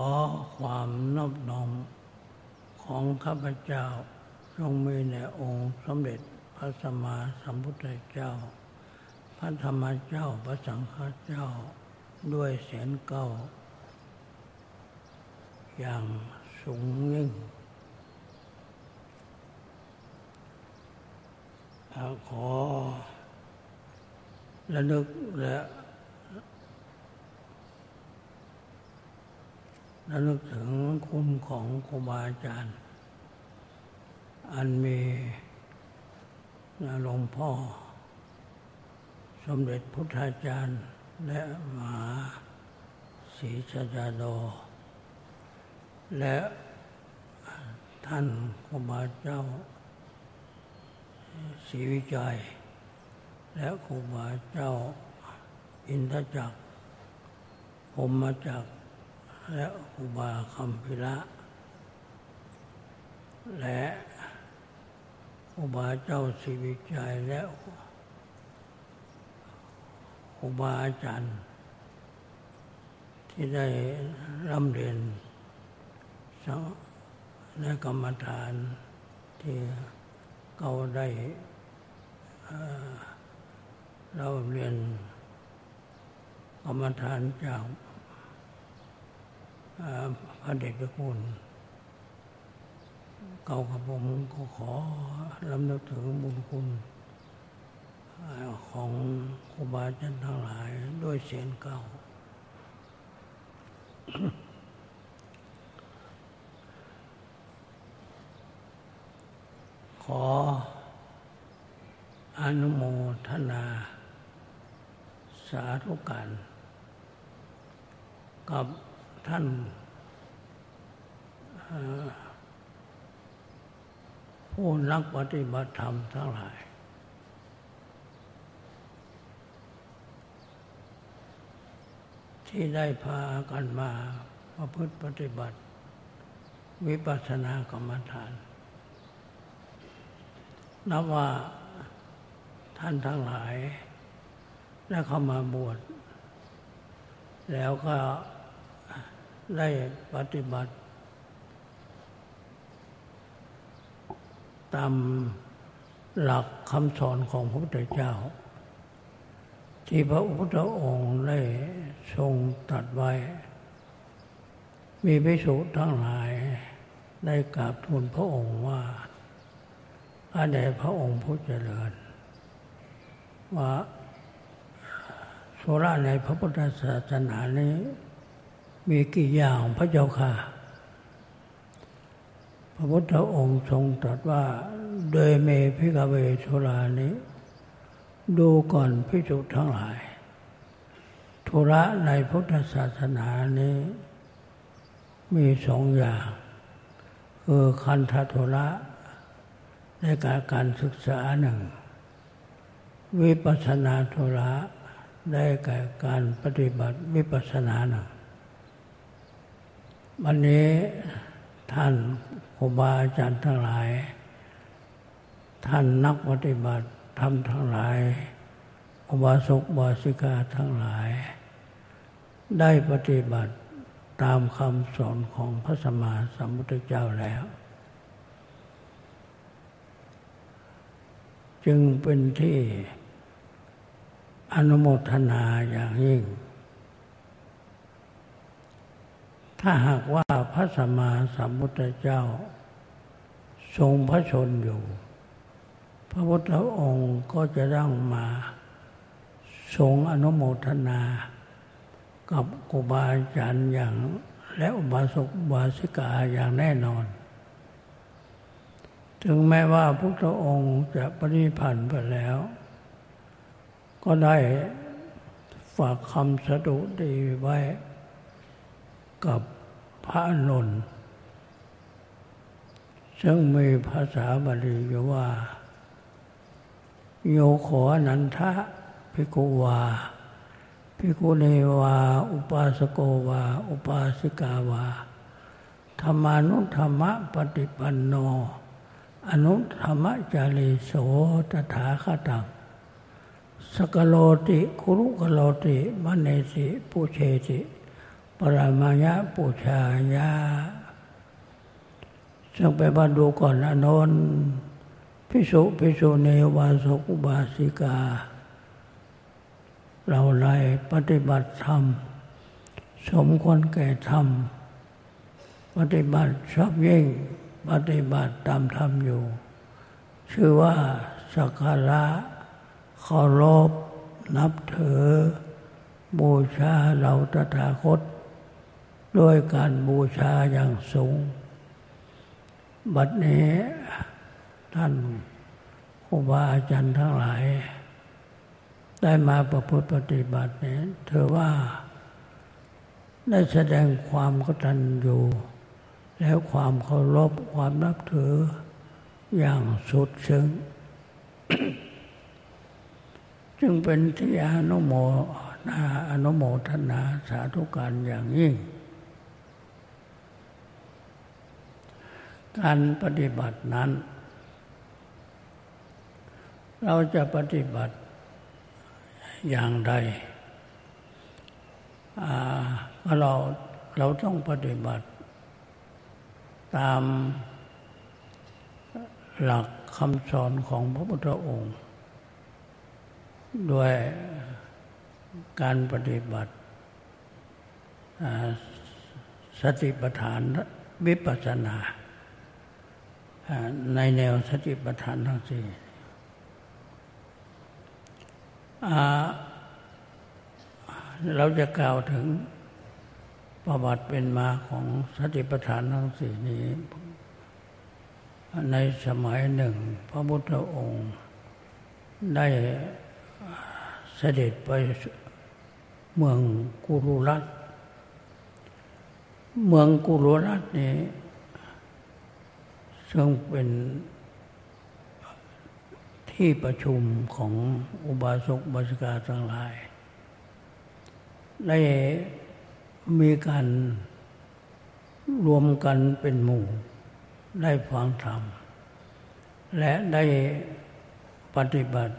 อความนอบน้อมของข้าพเจ้าจงมีในองค์สมเด็จพระสัมมาสัมพุทธเจ้า พระธรรมเจ้าพระสังฆเจ้า ด้วยเสียงเก้า อย่างสูงยิ่งขอระลึกและ ระลึกถึงคุณของครูบาอาจารย์ อันมีหลวงพ่อ สมเด็จพุทธาจารย์ และมหาศรีชจาโด และท่านครูบาเจ้าศรีวิจัย และครูบาเจ้าอินทจักรผมมาจาก และครูบาคำพิระและครูบาเจ้าศรีวิจัยและครูบาอาจารย์ ที่ได้ร่ำเรียนในกรรมฐานที่เขาได้เราเรียนกรรมฐานจาก พระเดชพระคุณเก่ากับผมก็ขอลำลึกถึงบุญคุณของครูบาอาจารย์ทั้งหลายด้วยเสียงเก่า ขออนุโมทนา สาธุการกับ ท่านผู้นักปฏิบัติธรรมทั้งหลาย ที่ได้พากันมาประพฤติปฏิบัติ วิปัสสนากรรมฐาน นับว่าท่านทั้งหลายได้เข้ามาบวชแล้วก็ ได้ปฏิบัติ ตามหลักคำสอนของพระพุทธเจ้า ที่พระพุทธองค์ได้ทรงตรัสไว้ มีภิกษุทั้งหลายได้กราบทูลพระองค์ว่าอาเดพระองค์ผู้เจริญ ว่าโสระในพระพุทธศาสนานี้ มีกี่อย่างพระเจ้าค่ะ พระพุทธองค์ทรงตรัสว่าโดยเมพิกเวชุรานี้ ดูก่อนพิจุทั้งหลาย ธุระในพุทธศาสนานี้ มีสองอย่าง คือคันธธุระในการการศึกษาหนึ่ง วิปัสนาธุระได้แก่การปฏิบัติวิปัสสนาหนึ่ง วันนี้ท่านครูบาอาจารย์ทั้งหลาย ท่านนักปฏิบัติธรรมทั้งหลายอุบาสกบาสิกาทั้งหลาย ได้ปฏิบัติตามคำสอนของพระสมมาสัมพุทธเจ้าแล้ว จึงเป็นที่อนุโมทนาอย่างยิ่ง ถ้าหากว่าพระสัมมาสัมพุทธเจ้า ทรงพระชนอยู่ พระพุทธองค์ก็จะต้องมา ทรงอนุโมทนา กับครูบาอาจารย์อย่างและอุบาสกบาสิกาอย่างแน่นอน ถึงแม้ว่าพระพุทธองค์จะปริพันธ์ไปแล้ว ก็ได้ฝากคำสะดุดีไว้ กับพระนนท์ซึ่งมีภาษาบาลีอยู่ว่า โยขอนันทะพิกุวาพิกุเนวา อุปาสโกวา อุปาสิกาวาธรรมานุธรรมปฏิปันโน อนุธรรมจาริโสตถาคตังสกโลติ คุรุกโลติมเนสิปุเชติ รามายะปุชายาจึงไปบันดูก่อนอนนพิสุพิสุเนวาสกุบาสิกา เราไลปฏิบัติธรรม สมควรแก่ธรรม ปฏิบัติชอบยิ่งปฏิบัติตามธรรมอยู่ ชื่อว่าสักการะเคารพนับถือ บูชาเราตถาคต ด้วยการบูชาอย่างสูง บัดนี้ท่านครูบาอาจารย์ทั้งหลาย ได้มาประพฤติปฏิบัติเนี่ยเธอว่าได้แสดงความกตัญญูแล้วความเคารพความนับถืออย่างสุดซึ้งจึงเป็นที่อนุโมนาอนุโมทนาสาธุการอย่างยิ่ง การปฏิบัตินั้น เราจะปฏิบัติอย่างใดเราเราต้องปฏิบัติ ตามหลักคำสอนของพระพุทธองค์ ด้วยการปฏิบัติสติปัฏฐานวิปัสสนา ในแนวสติปัฏฐานทั้งสี่เราจะกล่าวถึงประวัติเป็นมาของสติปัฏฐานทั้งสี่นี้ ในสมัยหนึ่ง พระพุทธองค์ได้เสด็จไปเมืองกุรุรัตเมืองกุรุรัตนี้ ซึ่งเป็นที่ประชุมของอุบาสกบาสิกาทั้งหลาย ได้มีการรวมกันเป็นหมู่ ได้ฟังธรรม และได้ปฏิบัติ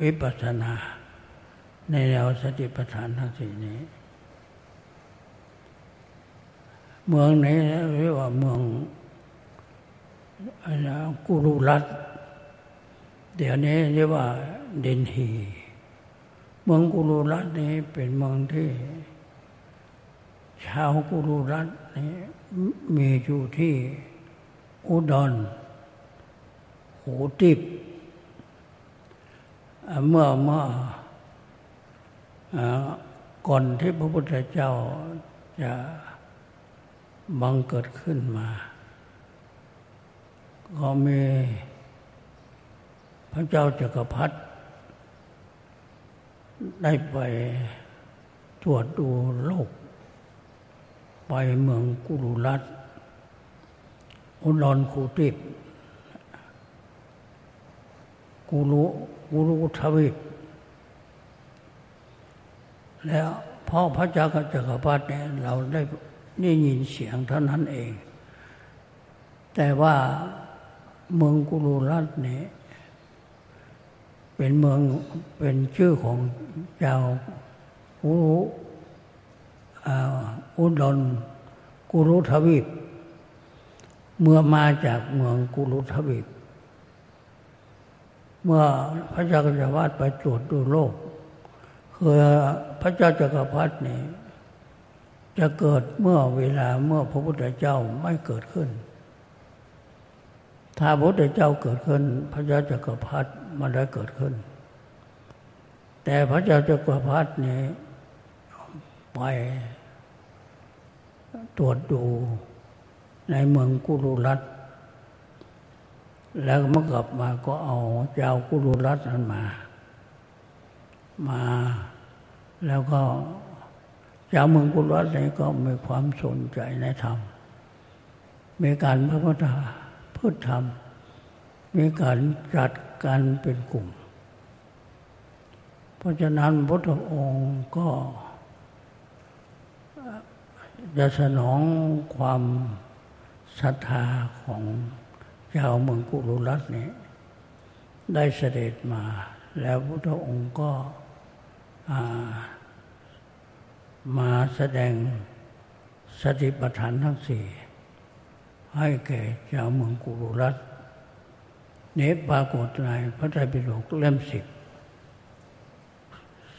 วิปัสสนา ในแนวสติปัฏฐานทั้งสี่นี้ เมืองนี้เรียกว่าเมือง กุรุรัตเดี๋ยวนี้เรียกว่าเดนฮี เมืองกุรุรัตนี้เป็นเมืองที่ ชาวกุรุรัตนี้มีอยู่ที่อุดรหูติบเมื่อเมื่อก่อนที่พระพุทธเจ้าจะบังเกิดขึ้นมา ก็มีพระเจ้าจักรพรรดิได้ไปตรวจดูโลก ไปเมืองกุรุรัตอุดรคูติบกุรุกุรุทวีปแล้วพ่อพระเจ้าจักรพรรดิเนี่ยเราได้ได้ยินเสียงเท่านั้นเอง แต่ว่า เมืองกุรุรัตเนี่ยเป็นเมืองเป็นชื่อของเจ้ากุรุอุดรกุรุทวีป เมื่อมาจากเมืองกุรุทวีป เมื่อพระเจ้าจักรพรรดิไปตรวจดูโลกคือพระเจ้าจักรพรรดินี่จะเกิดเมื่อเวลาเมื่อพระพุทธเจ้าไม่เกิดขึ้น ถ้าพระพุทธเจ้าเกิดขึ้น พระเจ้าจักรพรรดิมันได้เกิดขึ้น แต่พระเจ้าจักรพรรดินี่ไปตรวจดูในเมืองกุรุรัตแล้วเมื่อกลับมาก็เอาเจ้ากุรุรัตนั้นมา มาแล้วก็เจ้าเมืองกุรุรัตนี้ก็มีความสนใจในธรรม มีการพระ พุทธพูดธรรมมีการจัดการเป็นกลุ่ม เพราะฉะนั้นพระองค์ก็จะสนองความศรัทธาของเจ้าเมืองกุลุรัตนี้ ได้เสด็จมา แล้วพระองค์ก็มาแสดงสติปัฏฐานทั้งสี่ ให้แก่ชาวเมืองกุรุรัตเนปากฏในพระไตรปิฎกเล่มสิบ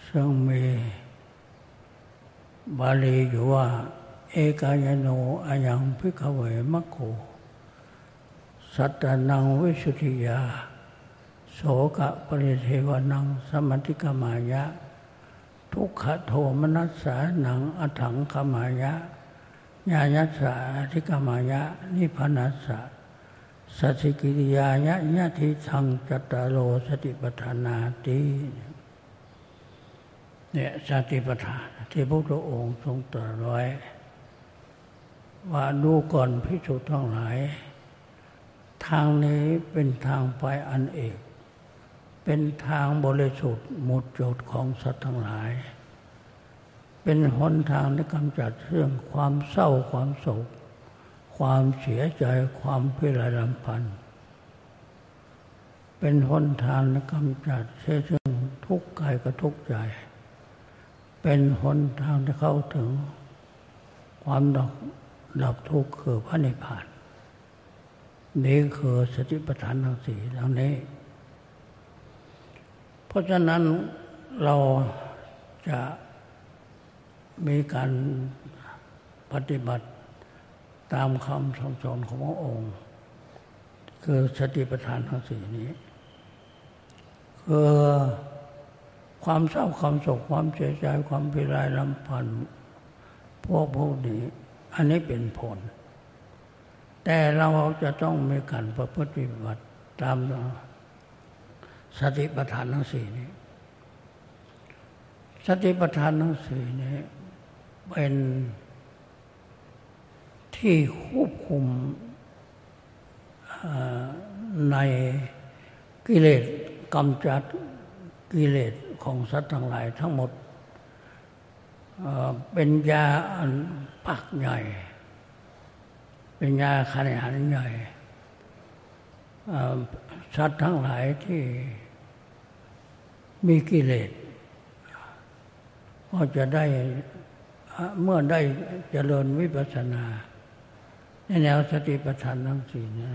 ซึ่งมีบาลีอยู่ว่า เอกายโนอายังพิกเวมัคโคสัตตนังวิสุทธิยา โสกะปริเทวนังสมัติกมายะ ทุกขโทมนัสสานังอถังขมายะ ญาญัสสะทิกมายะ นิพนัสสะสัจกิริยายะญาติทังจัตตโลสติปัฏฐานาติเนี่ยสติปัฏฐานที่พระพุทธองค์ทรงตรัสไว้ ว่าดูก่อนพิจุทั้งหลาย ทางนี้เป็นทางไปอันเอก เป็นทางบริสุทธิ์หมดจดของสัตว์ทั้งหลาย เป็นหนทางที่กำจัดเรื่องความเศร้าความโศก ความเสียใจความพิไรลำพันธ์เป็นหนทางในกำจัดเสียซึ่งทุกข์กายกับทุกข์ใจ เป็นหนทางที่เข้าถึง ความดับดับทุกข์คือพระนิพพานนี่คือสติปัฏฐานทั้งสี่เหล่านี้ เพราะฉะนั้นเราจะ มีการปฏิบัติตามคำสอนของพระองค์ คือสติปัฏฐานทั้งสี่นี้คือความเศร้าความโศกความเสียใจความพิไรลำพันธ์พวกพวกนี้อันนี้เป็นผล แต่เราจะต้องมีการประพฤติปฏิบัติตามสติปัฏฐานทั้งสี่นี้ สติปัฏฐานทั้งสี่นี้ เป็นที่ควบคุมในกิเลสกำจัดกิเลสของสัตว์ทั้งหลายทั้งหมด เป็นยาอันปักใหญ่ เป็นยาขนาดใหญ่สัตว์ทั้งหลายที่มีกิเลสก็จะได้ เมื่อได้เจริญวิปัสสนาในแนวสติปัฏฐานทั้งสี่นะ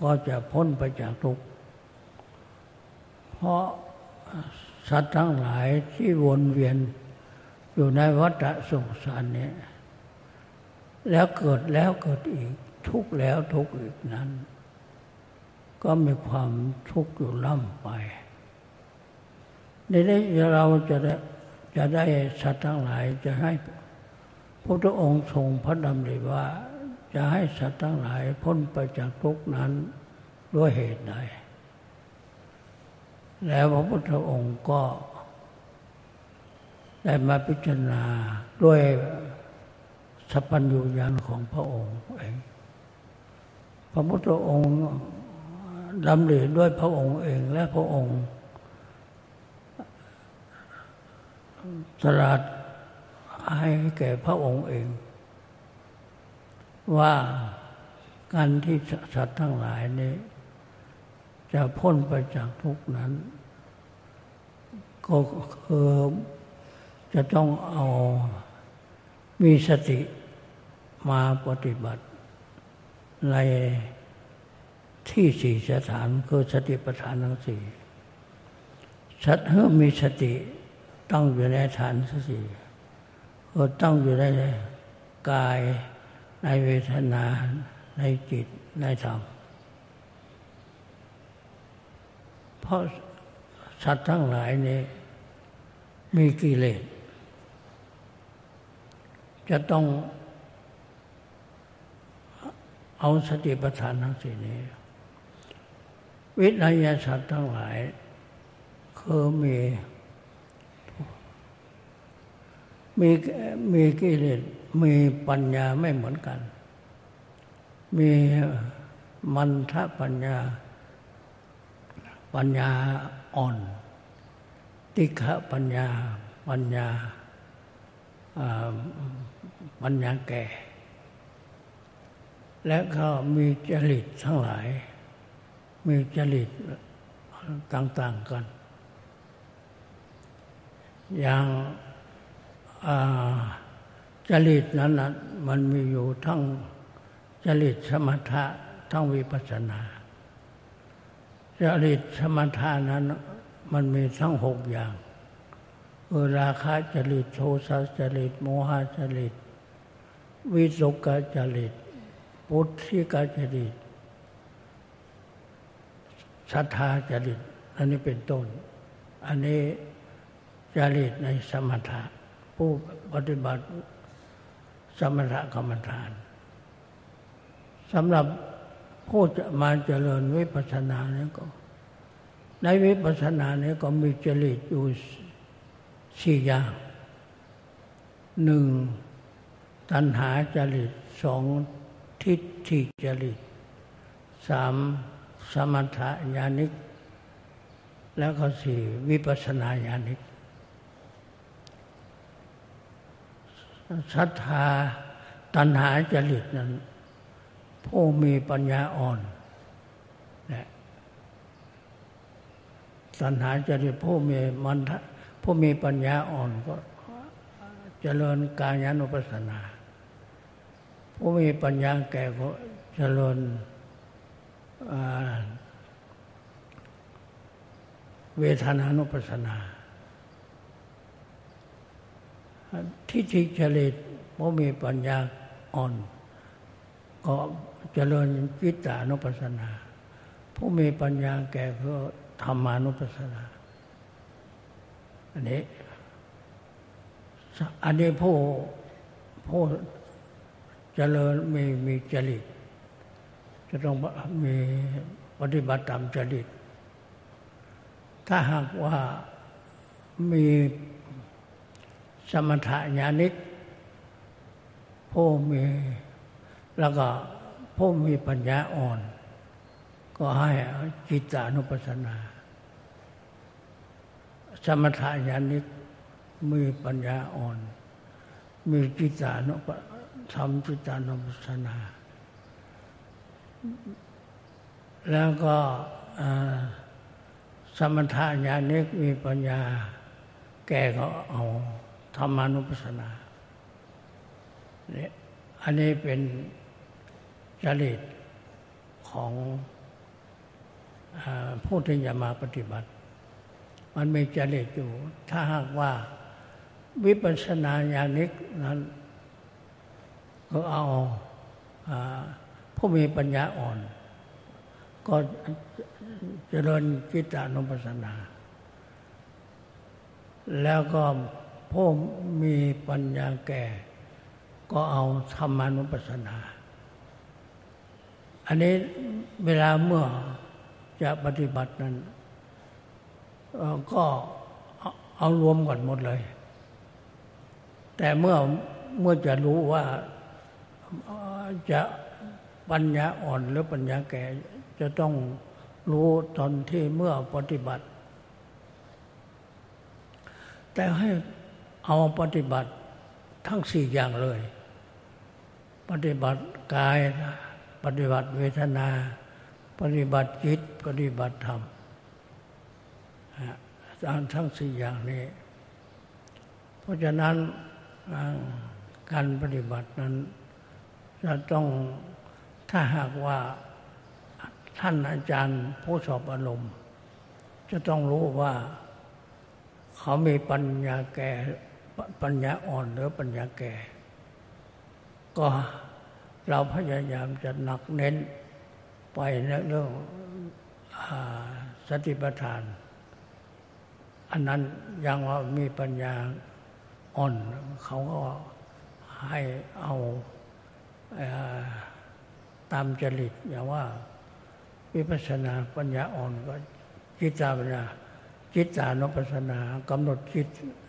ก็จะพ้นไปจากทุกข์เพราะสัตว์ทั้งหลายที่วนเวียนอยู่ในวัฏสงสารนี้แล้วเกิดแล้วเกิดอีก ทุกแล้วทุกอีกนั้น ก็มีความทุกข์อยู่ล่ำไปในนี้เราจะได้ จะได้สัตว์ทั้งหลายจะให้พระองค์ทรงพระดำริว่า จะให้สัตว์ทั้งหลายพ้นไปจากทุกนั้นด้วยเหตุใดแล้วพระพุทธองค์ก็ ได้มาพิจารณาด้วยสัพพัญญูญาณของพระองค์เองพระพุทธองค์ดำริด้วยพระองค์เองและพระองค์ สลัดให้แก่พระองค์เอง ว่าการที่สัตว์ทั้งหลายนี้ จะพ้นไปจากทุกนั้น ก็คือจะต้องเอามีสติมาปฏิบัติ ในที่สี่สถานคือสติปัฏฐานทั้งสี่สัตว์เมื่อมีสติ ต้องอยู่ในฐานสี่ก็ต้องอยู่ในกายในเวทนา ในจิตในธรรม เพราะสัตว์ทั้งหลายนี้มีกิเลส จะต้องเอาสติปัฏฐานทั้งสี่นี้ วิทยาศาสตร์ทั้งหลายคือมี มีมีกิเลสมีปัญญาไม่เหมือนกัน มีมันทะปัญญา ปัญญาอ่อน ติขะปัญญา ปัญญาปัญญาแก่ และก็มีจริตทั้งหลาย มีจริตต่าง ๆกัน อย่าง จริตนั้นนะมันมีอยู่ทั้งจริตสมถะทั้งวิปัสสนาจริตสมถะนั้นมันมีทั้งหกอย่างเออราคะจริตโทสะจริตโมหะจริต วิสุกจริตปุถิกจริตศรัทธาจริต อันนี้เป็นต้น อันนี้จริตในสมถะ ผู้ปฏิบัติสมถกรรมฐานสำหรับผู้จะมาเจริญวิปัสสนาเนี่ยก็ ในวิปัสสนาเนี่ยก็มีจริตอยู่สี่อย่างหนึ่งตัณหาจริตสองทิฏฐิจริตสามสมถะญาณิก แล้วก็สี่วิปัสสนาญาณิก ศรัทธาตัณหาจริตนั้น ผู้มีปัญญาอ่อนนะตัณหาจริตผู้มีมันผู้มีปัญญาอ่อนก็เจริญกายานุปัสสนา ผู้มีปัญญาแก่ก็เจริญเวทนานุปัสสนา ทิฏฐิจริตผู้มีปัญญาอ่อน ก็เจริญจิตตานุปัสสนา ผู้มีปัญญาแก่ก็ธรรมานุปัสสนา อันนี้ อันนี้ผู้ผู้เจริญมีมีจริต จะต้องมีปฏิบัติตามจริต ถ้าหากว่ามี สมถะญาณิกผู้มีแล้วก็ผู้มีปัญญาอ่อน ก็ให้จิตานุปัสสนา สมถะญาณิกมีปัญญาอ่อน มีจิตานุปทำจิตานุปัสสนา แล้วก็สมถะญาณิกมีปัญญา แก่ก็เอา ธรรมานุปัสสนาเนี่ยอันนี้เป็นจริตของผู้ที่จะมาปฏิบัติ มันมีจริตอยู่ ถ้าหากว่าวิปัสสนาญาณิกนั้น ก็เอาผู้มีปัญญาอ่อน ก็เจริญจิตานุปัสสนา แล้วก็ ผู้มีปัญญาแก่ ก็เอาธรรมานุปัสสนา อันนี้เวลาเมื่อจะปฏิบัตินั้นก็เอารวมกันหมดเลย แต่เมื่อเมื่อจะรู้ว่าจะปัญญาอ่อนหรือปัญญาแก่ จะต้องรู้ตอนที่เมื่อปฏิบัติ แต่ให้ เอาปฏิบัติทั้งสี่อย่างเลย ปฏิบัติกาย ปฏิบัติเวทนา ปฏิบัติจิต ปฏิบัติธรรมทั้งสี่อย่างนี้ เพราะฉะนั้นการปฏิบัตินั้นจะต้องถ้าหากว่าท่านอาจารย์ผู้สอบอารมณ์ จะต้องรู้ว่าเขามีปัญญาแก่ ปัญญาอ่อนหรือปัญญาแก่ ก็เราพยายามจะหนักเน้นไปในเรื่องสติปัฏฐาน อันนั้นยังว่ามีปัญญาอ่อน เขาก็ให้เอาตามจริตอย่างว่าวิปัสสนาปัญญาอ่อนก็จิตตาปัญญาจิตตานุปัสสนากำหนดจิต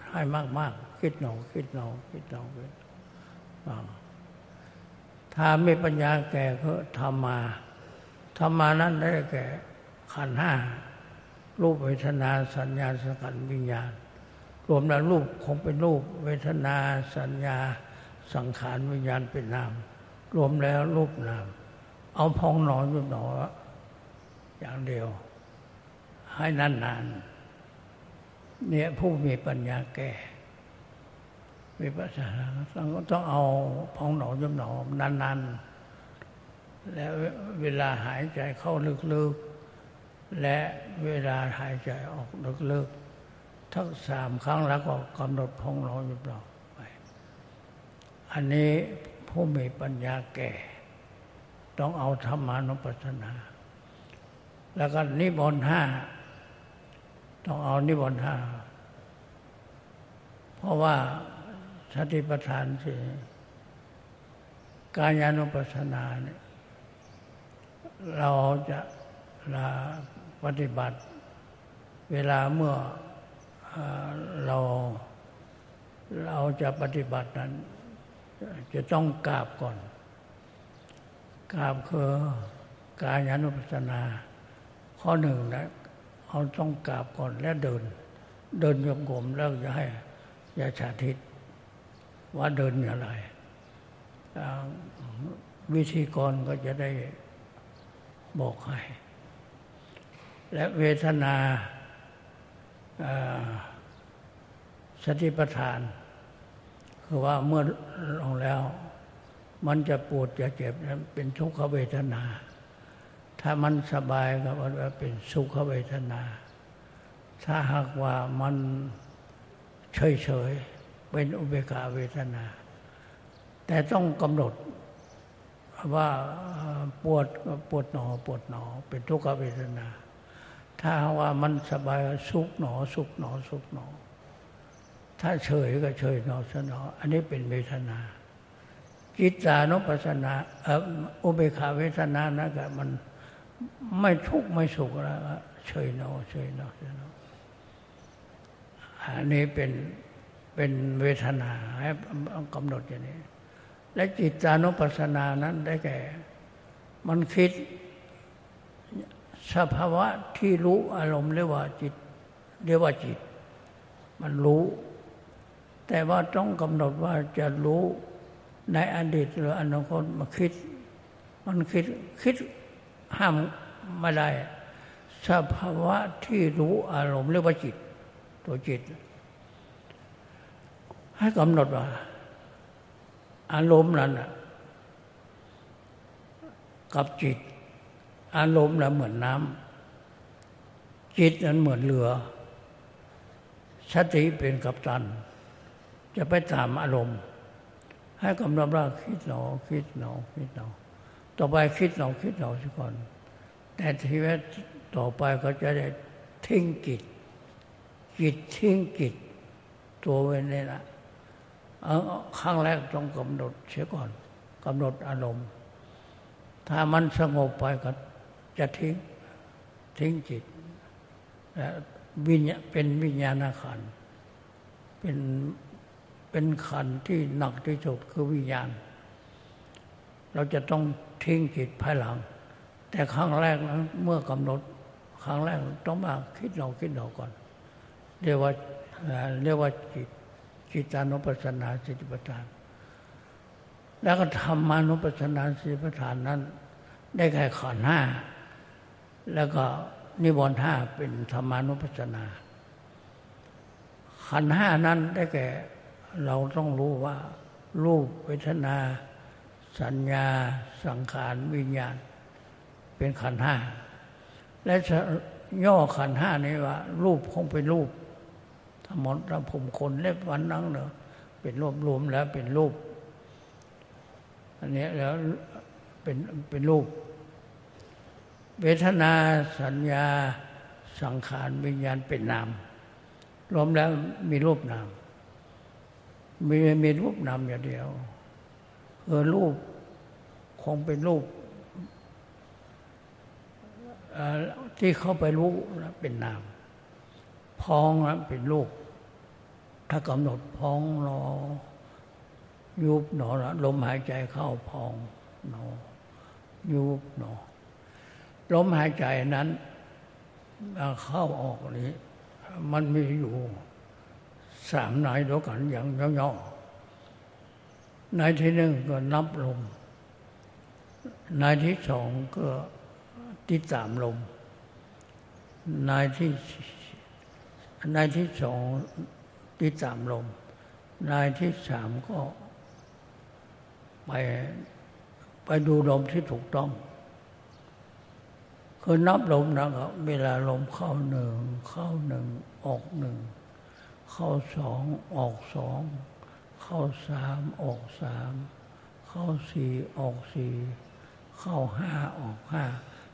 ให้มาก ๆ คิดหนอคิดหนอคิดหนอคิดถ้าไม่ปัญญาแก่ก็ทำมาทำมานั้นได้แก่ขันห้ารูปเวทนาสัญญาสังขารวิญญาณ รวมแล้วรูปคงเป็นรูป เวทนาสัญญาสังขารวิญญาณเป็นนาม รวมแล้วรูปนาม เอาพองหนอยู่หนอ อย่างเดียว ให้นานๆเนี่ยผู้มีปัญญาแก่ วิปัสสนาต้องต้องเอาพองหนอยุบหนอนานๆ และเวลาหายใจเข้าลึกๆ และเวลาหายใจออกลึกๆ ทั้งสามครั้งแล้วก็กำหนดพองหนอยุบหนอไป อันนี้ผู้มีปัญญาแก่ ต้องเอาธรรมานุปัสสนา แล้วก็นิบนห้าต้องเอานิบนห้า เพราะว่า สติปัฏฐานสี่กายานุปัสสนาเนี่ยเราจะาปฏิบัติ เวลาเมื่อเราเราจะปฏิบัตินั้น จะต้องกราบก่อนกราบคือกายานุปัสสนา ข้อหนึ่งนะเอาต้องกราบก่อนแล้วเดิน เดินโยกมแล้วจะให้ยาชาทิศ ว่าเดินอย่างไร วิธีกรก็จะได้บอกให้ และเวทนาสติปัฏฐาน คือว่าเมื่อลงแล้ว มันจะปวดจะเจ็บเป็นทุกขเวทนา ถ้ามันสบายก็ว่าเป็นสุขเวทนา ถ้าหากว่ามันเฉยๆ เป็นอุเบกขาเวทนา แต่ต้องกำหนดว่าปวดปวดหนอปวดหนอ เป็นทุกขเวทนา ถ้าว่ามันสบายสุขหนอสุขหนอสุขหนอ ถ้าเฉยก็เฉยหนอสนอ อันนี้เป็นเวทนาจิตตานุปัสสนาอุเบกขาเวทนานะก็มันไม่ทุกข์ไม่สุขแล้วเฉยหนอเฉยหนอเฉยหนออันนี้เป็น เป็นเวทนาให้กำหนดอย่างนี้ และจิตานุปัสสนานั้นได้แก่ มันคิดสภาวะที่รู้อารมณ์เรียกว่าจิต เรียกว่าจิต มันรู้ แต่ว่าต้องกำหนดว่าจะรู้ในอดีตหรืออนาคตมาคิด มันคิดคิดห้ามไม่ได้สภาวะที่รู้อารมณ์เรียกว่าจิต ตัวจิต ให้กำหนดว่า อารมณ์นั้นกับจิต อารมณ์นั้นเหมือนน้ำจิตนั้นเหมือนเรือสติเป็นกัปตัน จะไปตามอารมณ์ ให้กำหนดว่าคิดหนอ คิดหนอ คิดหนอ ต่อไปคิดหนอ คิดหนอสิก่อน แต่ทีวิตต่อไปก็จะได้ทิ้งจิตจิตทิ้งจิตตัวเว้นนี่นะ ครั้งแรกต้องกำหนดเสียก่อนกำหนดอารมณ์ ถ้ามันสงบไปก็จะทิ้งทิ้งจิตวิญญาเป็นวิญญาณขันเป็นเป็นขันที่หนักที่สุดคือวิญญาณ เราจะต้องทิ้งจิตภายหลัง แต่ครั้งแรกนะเมื่อกำหนดครั้งแรกต้องมาคิดเราคิดเราก่อน เรียกว่าเรียกว่าจิต จิตานุปัสสนาสติปัฏฐาน แล้วก็ธรรมานุปัสสนาสติปัฏฐานนั้น ได้แก่ขันห้าแล้วก็นิวรณ์ห้าเป็นธรรมานุปัสสนา ขันห้านั้นได้แก่เราต้องรู้ว่า รูปเวทนา สัญญา สังขารวิญญาณ เป็นขันห้าและย่อขันห้านี้ว่า รูปคงเป็นรูป ทั้งหมดทั้งผมคนเล็บวันนั่งเนอะเป็นรวบรวมแล้วเป็นรูป อันนี้แล้วเป็นเป็นรูป เวทนาสัญญาสังขารวิญญาณเป็นนามรวมแล้วมีรูปนาม มีมีรูปนามอย่างเดียวเออรูปคงเป็นรูปที่เข้าไปรู้เป็นนาม พองนะเป็นลูก ถ้ากำหนดพองหนอยุบหนอลมหายใจเข้าพองหนอ ยุบหนอ ลมหายใจนั้นเข้าออกนี้ มันมีอยู่สามนายด้วยกันอย่างย่อๆนายที่หนึ่งก็นับลมนายที่สองก็ติดตามลมนายที่ ในที่สองที่ตามลม นายที่สามก็ไปไปดูลมที่ถูกต้อง คือนับลมนะครับ เวลาลมเข้าหนึ่งเข้าหนึ่งออกหนึ่งเข้าสองออกสองเข้าสามออกสามเข้าสี่ออกสี่เข้าห้าออกห้า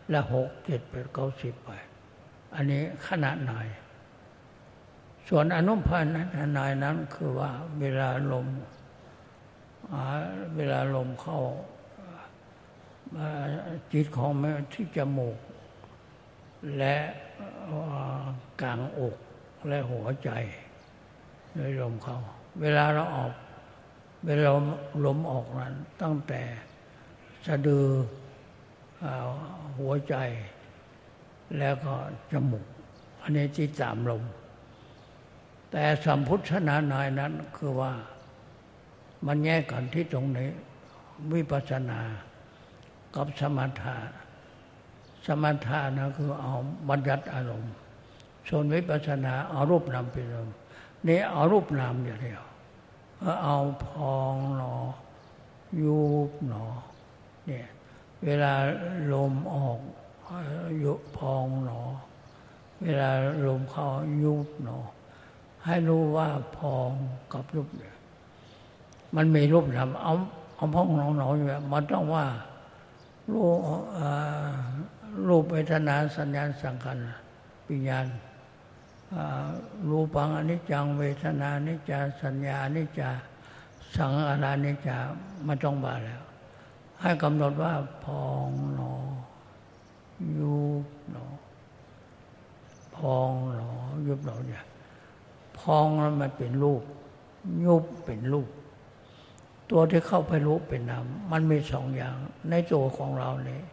และหกเจ็ดแปดเก้าสิบไป อันนี้ขนาดหน่อย ส่วนอนุพันธ์นายนั้นคือว่าเวลาลมเวลาลมเข้าจิตของแม่ที่จมูก และกลางอกและหัวใจเลยลมเข้า เวลาเราออกเวลาลมออกนั้น ตั้งแต่สะดือหัวใจ แล้วก็จมูก อันนี้ที่สามลม แต่สัมพุทธนานายนั้นคือว่ามันแยกกันที่ตรงนี้ วิปัสสนากับสมถะสมถะนะคือเอาบัญญัติอารมณ์ ส่วนวิปัสสนาเอารูปนามเป็นอารมณ์นี่เอารูปนามอย่างเดียวเอาพองหนอ ยุบหนอเนี่ยเวลาลมออกยุพองหนอ เวลาลมเข้ายุบหนอ ให้รู้ว่าพองกับรูปเนี่ยมันมีรูปนามเอาเอาพองหนองหนองอยู่มันต้องว่ารูปรูปเวทนาสัญญาสังขารปิญญาณรูปังอนิจจังเวทนานิจจาสัญญานิจจาสังอารานิจจามันต้องบาแล้ว ให้กำหนดว่าพองหนอยุบหนอพองหนอยุบหนอเนี่ย พองแล้วมันเป็นรูป ยุบเป็นรูป ตัวที่เข้าไปรู้เป็นนามมันมีสองอย่าง ในตัวของเราเนี่ย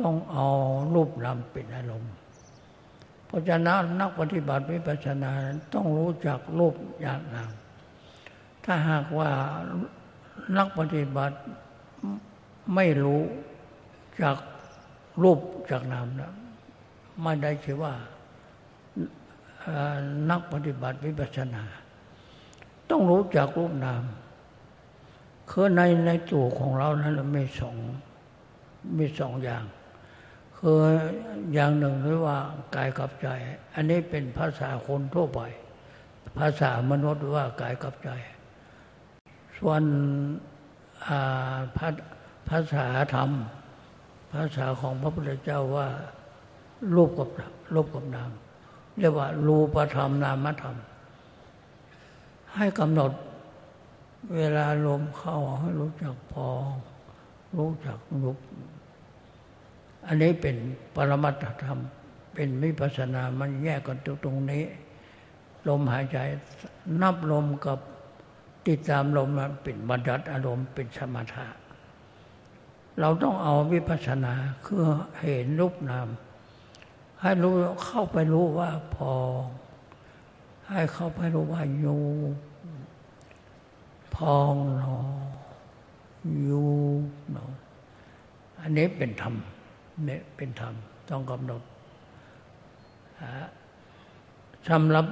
ต้องเอารูปนามเป็นอารมณ์เพราะฉะนั้นนักปฏิบัติวิปัสสนาต้องรู้จักรูปอย่างนามถ้าหากว่านักปฏิบัติไม่รู้จากรูปจากนามนะไม่ได้ชื่อว่า นักปฏิบัติวิปัสสนา ต้องรู้จักรูปนามคือในในตัวของเรานั้นมีสองมีสองอย่าง คืออย่างหนึ่งหรือว่ากายกับใจ อันนี้เป็นภาษาคนทั่วไป ภาษามนุษย์ว่ากายกับใจ ส่วนภาษาธรรม ภาษาของพระพุทธเจ้าว่ารูปกับรูปกับนาม เรียกว่า รูปธรรมนามธรรม ให้กำหนดเวลาลมเข้าให้รู้จักพอรู้จักลุกอันนี้เป็นปรมัตถธรรม เป็นวิปัสนามันแยกกันตรงนี้ ลมหายใจนับลมกับติดตามลมมันเป็นบรรดัดอารมณ์เป็นสมถะเราต้องเอาวิปัสนาคือเห็นรูปนาม ให้รู้เข้าไปรู้ว่าพอ ให้เข้าไปรู้ว่าอยู่ พองหนออยู่หนออันนี้เป็นธรรมเนี่ยเป็นธรรม ต้องกำหนดสำหรับ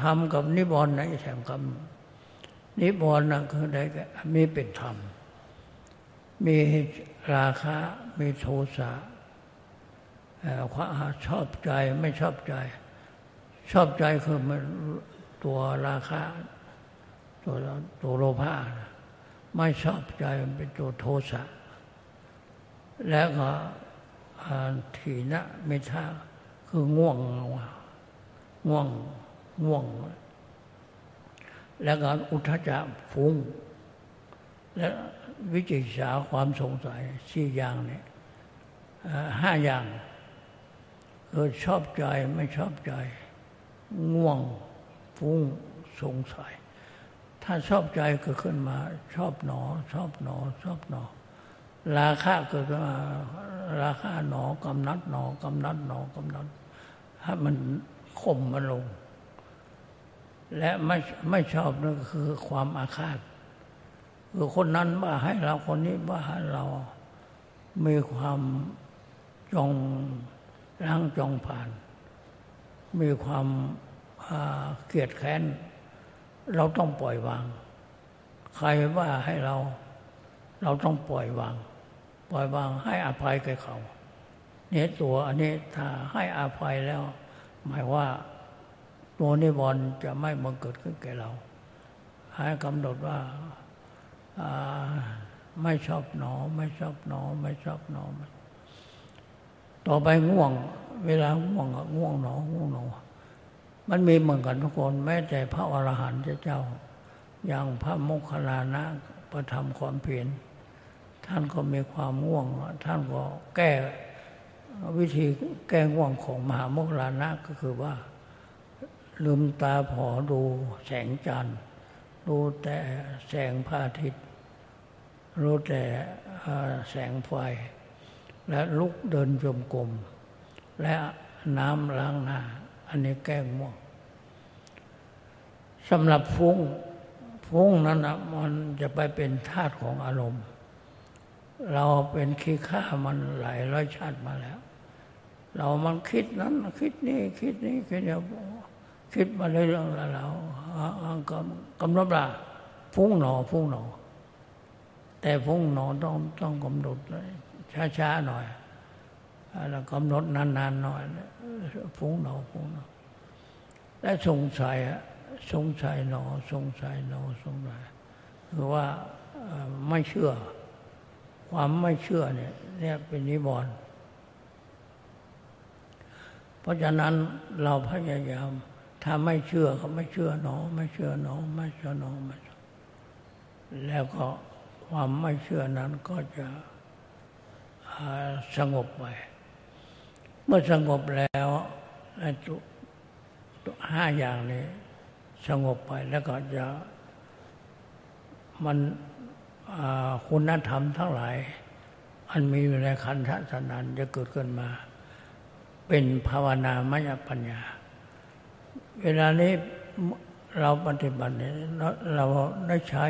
ธรรมกับนิบรณ์ในแถมคำนิบรณ์นะคือได้มีเป็นธรรม มีราคะ มีโทสะ ชอบใจไม่ชอบใจ ชอบใจคือมันตัวราคะตัวตัวโลภะไม่ชอบใจมันเป็นตัวโทสะแล้วก็ถีนะไม่ท่าคือง่วงง่วงง่วง แล้วก็อุทจจะฟุ้งและวิจิตรสาความสงสัยสี่อย่างนี้ห้าอย่าง เกิดชอบใจไม่ชอบใจ ง่วงฟุ้งสงสัย ถ้าชอบใจก็ขึ้นมา ชอบหนอ ชอบหนอ ชอบหนอ ราคะเกิดมาราคะหนอกำนัดหนอกำนัดหนอกำนัดให้มันข่มมันลง และไม่ไม่ชอบนั่นก็คือความอาฆาตคือคนนั้นบ้าให้เราคนนี้บ้าให้เรา มีความจง ล้างจองผ่าน มีความเกลียดแค้น เราต้องปล่อยวาง ใครว่าให้เรา เราต้องปล่อยวาง ปล่อยวางให้อภัยแก่เขาเนี่ยตัวอันนี้ถ้าให้อภัยแล้ว หมายว่าตัวนิวรณ์จะไม่บังเกิดขึ้นแก่เรา ให้กำหนดว่าไม่ชอบหนอ ไม่ชอบหนอ ไม่ชอบหนอ ต่อไปง่วง เวลาง่วงง่วงหนอง่วงหนอมันมีเหมือนกันทุกคน แม้แต่พระอรหันต์เจ้า อย่างพระมคคัลานะประทำความเพียรท่านก็มีความง่วง ท่านก็แก้วิธีแก้ง่วงของมหามคคัลลานะก็คือว่า ลืมตาพอดูแสงจันทร์ดูแต่แสงพระอาทิตย์รู้แต่แสงไฟ และลุกเดินจมกลม และน้ำล้างหน้า อันนี้แก้ง่วงสำหรับฟุ้งฟุ้งนั้นนะมันจะไปเป็นธาตุของอารมณ์ เราเป็นขี้ข้ามันหลายร้อยชาติมาแล้ว เรามันคิดนั้น คิดนี่คิดนี่คิดเนี่ยคิดมาเรื่องแล้วเรากำหนดว่าฟุ้งหนอฟุ้งหนอ แต่ฟุ้งหนอต้องต้องกำหนดเลย ช้าๆหน่อยแล้วกำหนดนานๆหน่อยฟุ้งหนอฟุ้งหนอและสงสัยสงสัยหนอสงสัยหนอสงสัยคือว่าไม่เชื่อ ความไม่เชื่อเนี่ยเนี่ยเป็นนิวรณ์เพราะฉะนั้นเราพยายาม ถ้าไม่เชื่อก็ไม่เชื่อหนอ ไม่เชื่อหนอ ไม่เชื่อหนอไม่แล้วก็ความไม่เชื่อนั้นก็จะ สงบไป เมื่อสงบแล้วห้าอย่างนี้ สงบไปแล้วก็จะมันคุณธรรมทั้งหลาย อันมีอยู่ในขันธสันดานจะเกิดขึ้นมา เป็นภาวนามยปัญญา เวลานี้เราปฏิบัติเนี่ยเราได้ใช้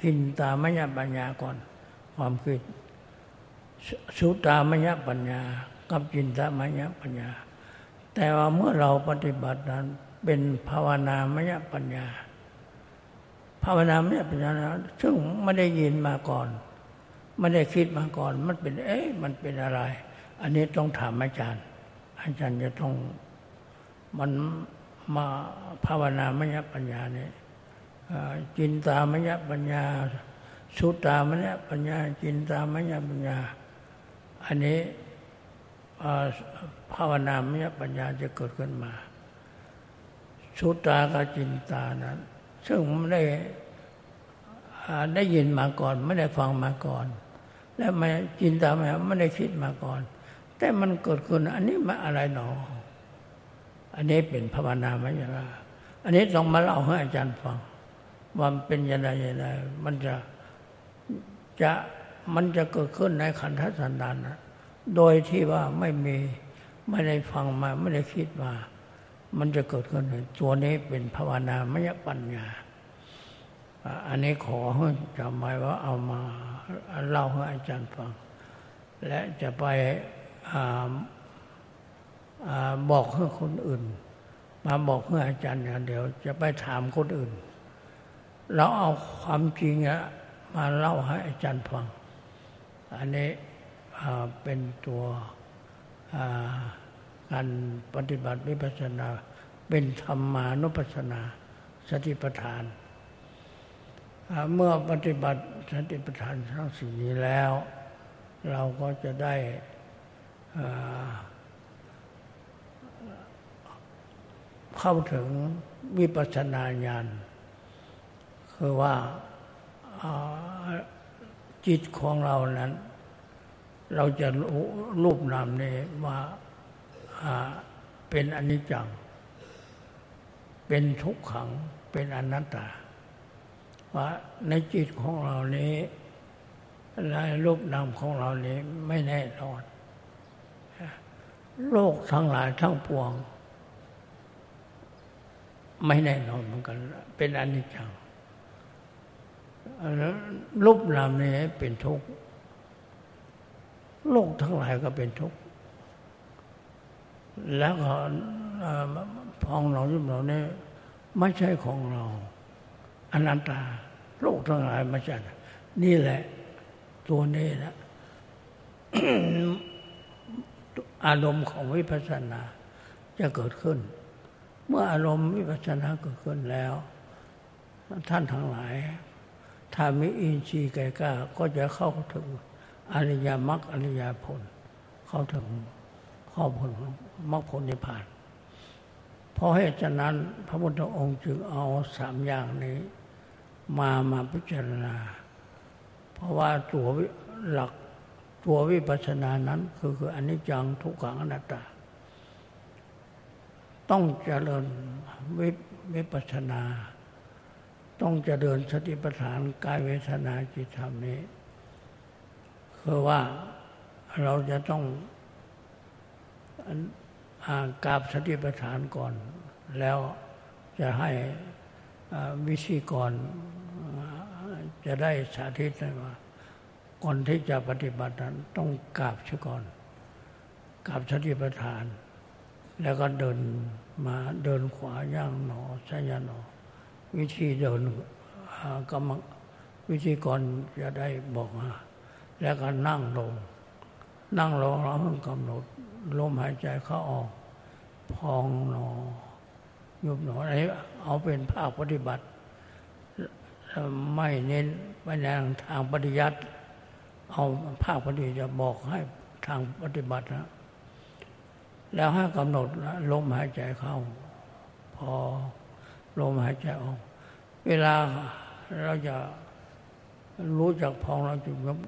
ทินตามยปัญญาก่อนความคิด สุตามยปัญญา กับจินตามยปัญญา แต่ว่าเมื่อเราปฏิบัตินั้นเป็นภาวนามยปัญญา ภาวนามยปัญญาซึ่งไม่ได้ยินมาก่อนไม่ได้คิดมาก่อน มันเป็น เอ๊ะมันเป็นอะไร อันนี้ต้องถามอาจารย์ อาจารย์จะต้องมันมาภาวนามยปัญญาเนี่ยจินตามยปัญญา สุตามยปัญญา จินตามยปัญญา อันนี้ภาวนามยปัญญาจะเกิดขึ้นมาสุตากับจินตานั้น ซึ่งไม่ได้ได้ยินมาก่อน ไม่ได้ฟังมาก่อน และไม่จินตามไม่ได้คิดมาก่อน แต่มันเกิดขึ้น อันนี้มาอะไรหนอ อันนี้เป็นภาวนามยปัญญาอันนี้ต้องมาเล่าให้อาจารย์ฟังว่ามันเป็นยังไงยังไงมันจะจะ มันจะเกิดขึ้นในขันธสันดานนะโดยที่ว่าไม่มีไม่ได้ฟังมาไม่ได้คิดมา มันจะเกิดขึ้นตัวนี้เป็นภาวนามยปัญญา อันนี้ขอจำไว้ว่าเอามาเล่าให้อาจารย์ฟัง และจะไปบอกให้คนอื่น มาบอกให้อาจารย์เดี๋ยว จะไปถามคนอื่น เราเอาความจริงมาเล่าให้อาจารย์ฟัง อันนี้เป็นตัวการปฏิบัติวิปัสสนา เป็นธรรมานุปัสสนา สติปัฏฐาน เมื่อปฏิบัติสติปัฏฐานทั้งสี่นี้แล้ว เราก็จะได้เข้าถึงวิปัสสนาญาณคือว่า จิตของเรานั้น เราจะรูปนามนี้ว่าเป็นอนิจจัง เป็นทุกขัง เป็นอนัตตา ว่าในจิตของเรานี้ในรูปนามของเรานี้ไม่แน่นอนโลกทั้งหลายทั้งปวง ไม่แน่นอนเหมือนกัน เป็นอนิจจัง รูปนามนี้เป็นทุกข์โลกทั้งหลายก็เป็นทุกข์แล้วก็พองเรารูปเราเนี่ยไม่ใช่ของเราอนัตตา โลกทั้งหลายไม่ใช่นี่แหละ ตัวนี้นะอารมณ์ของวิปัสสนาจะเกิดขึ้น เมื่ออารมณ์วิปัสสนาเกิดขึ้นแล้ว ท่านทั้งหลาย ถ้ามีอินทรีย์แก่กล้าก็จะเข้าถึงอริยมรรคอริยผล เข้าถึงข้อผลมรรคผลนิพพาน เพราะเหตุฉะนั้นพระพุทธองค์จึงเอาสามอย่างนี้ มามาพิจารณา เพราะว่าตัวหลักตัววิปัสสนานั้นคือคืออนิจจังทุกขังอนัตตา ต้องเจริญวิวิปัสสนา ต้องเจริญสติปัฏฐานกายเวทนาจิตธรรมนี้ คือว่าเราจะต้องกราบสติปัฏฐานก่อน แล้วจะให้วิธีก่อนจะได้สาธิตว่าก่อนที่จะปฏิบัตินั้นต้องกราบซะก่อนกราบสติปัฏฐาน แล้วก็เดินมาเดินขวาย่างหนอสัญญาหนอ วิธีเดินกรรมวิธีก่อนจะได้บอกมา แล้วก็นั่งลง นั่งลงแล้วกำหนดลมหายใจเข้าออก พองหนอยุบหนออันนี้เอาเป็นภาคปฏิบัติ ไม่เน้นไปในทางปฏิยัติเอาภาคปฏิจะบอกให้ทางปฏิบัตินะแล้วให้กำหนดลมหายใจเข้า พอลมหายใจออก เวลาเราจะรู้จักพองเราจุด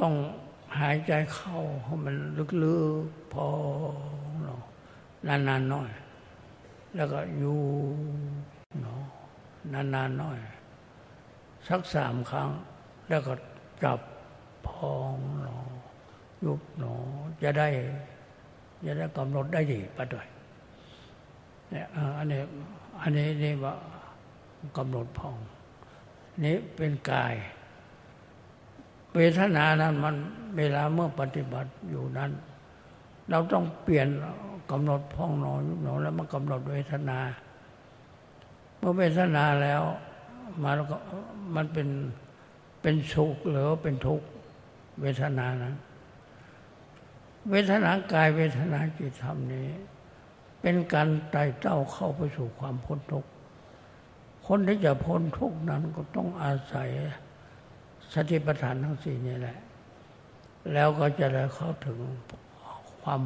ต้องหายใจเข้าให้มันลึกๆพองเนาะนานๆน้อย แล้วก็อยู่เนาะนานๆน้อย สักสามครั้ง แล้วก็จับพองเนาะยุบเนาะจะได้ จะได้กำหนดได้ดีไปด้วยเนี่ยอันนี้ อันนี้นี่ว่ากำหนดพอง นี้เป็นกาย เวทนานั้นมันเวลาเมื่อปฏิบัติอยู่นั้น เราต้องเปลี่ยนกำหนดพองหนอยุบหนอแล้วมากำหนดเวทนา เมื่อเวทนาแล้วมันก็มันเป็นเป็นสุขหรือเป็นทุกข์เวทนานั้น เวทนากายเวทนาจิตธรรมนี้ เป็นการไต่เต้าเข้าไปสู่ความพ้นทุกข์ คนที่จะพ้นทุกข์นั้นก็ต้องอาศัยสติปัฏฐานทั้งสี่นี่แหละ แล้วก็จะได้เข้าถึงความ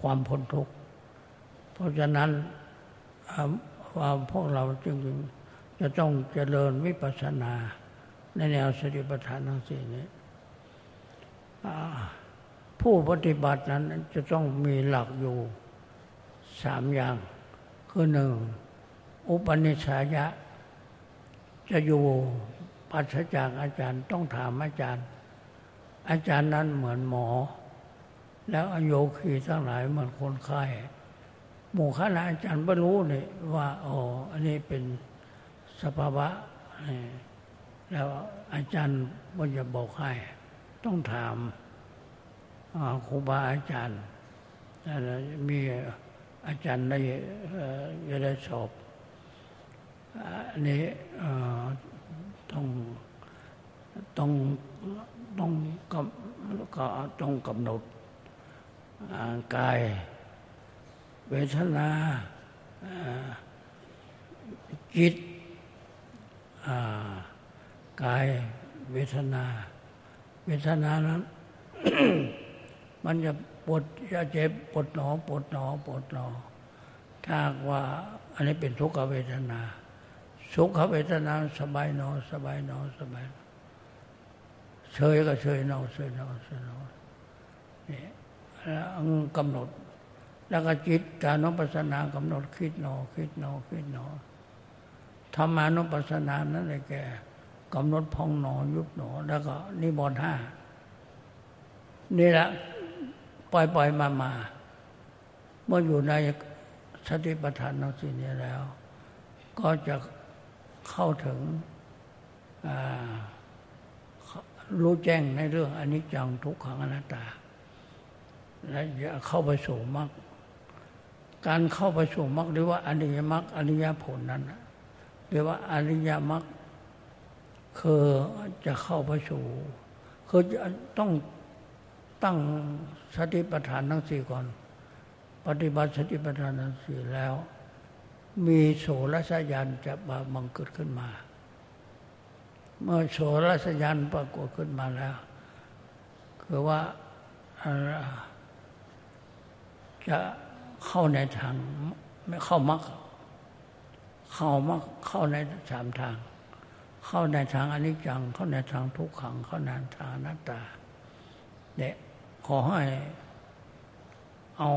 ความพ้นทุกข์ เพราะฉะนั้นความพวกเราจึงจะต้องเจริญวิปัสสนา ในแนวสติปัฏฐานทั้งสี่นี้ผู้ปฏิบัตินั้นจะต้องมีหลักอยู่ สามอย่าง คือหนึ่ง อุปนิสัยะ จะอยู่ปัสจากอาจารย์ต้องถามอาจารย์ อาจารย์นั้นเหมือนหมอ แล้วอโยคีทั้งหลายเหมือนคนไข้หมู่คณะอาจารย์ไม่รู้นี่ว่าอ๋ออันนี้เป็นสภาวะ แล้วอาจารย์มันจะบอกให้ ต้องถามครูบาอาจารย์มี อาจารย์ได้จะได้สอบอันนี้ต้องต้องต้องกำก็ต้องกำหนดกาย เวทนาจิตกายเวทนา เวทนานั้น มันจะ ปวดจะเจ็บปวดหนอปวดหนอปวดหนอถ้าว่าอันนี้เป็นทุกขเวทนา สุขเวทนาสบายหนอสบายหนอสบายเฉยก็เฉยหนอเฉยหนอเฉยหนอนี่แล้วกำหนด แล้วก็จิตตานุปัสสนากำหนดคิดหนอคิดหนอคิดหนอธรรมานุปัสสนานั่นเลยแกกำหนดพองหนอยุบหนอ แล้วก็นิบอนห้านี่แหละ ปล่อยปล่อยมามาเมื่ออยู่ในสติปัฏฐานนั่งสิ่นี้แล้ว ก็จะเข้าถึงรู้แจ้งในเรื่องอนิจจังทุกขังอนัตตา และจะเข้าไปสู่มรรคการเข้าไปสู่มรรคหรือว่าอนิยมรรคอนิยผลนั้นรียกว่าอริยมรรคคือจะเข้าไปสู่คือจะต้อง ตั้งสติปัฏฐานทั้งสี่ก่อน ปฏิบัติสติปัฏฐานทั้งสี่แล้ว มีโสรสยานจะบังเกิดขึ้นมา เมื่อโสรสยานปรากฏขึ้นมาแล้ว คือว่าจะเข้าในทางไม่เข้ามรรคเข้ามรรคเข้าในสามทาง เข้าในทางอนิจจัง เข้าในทางทุกขัง เข้าในทางอนัตตาเนี่ย ขอให้เอา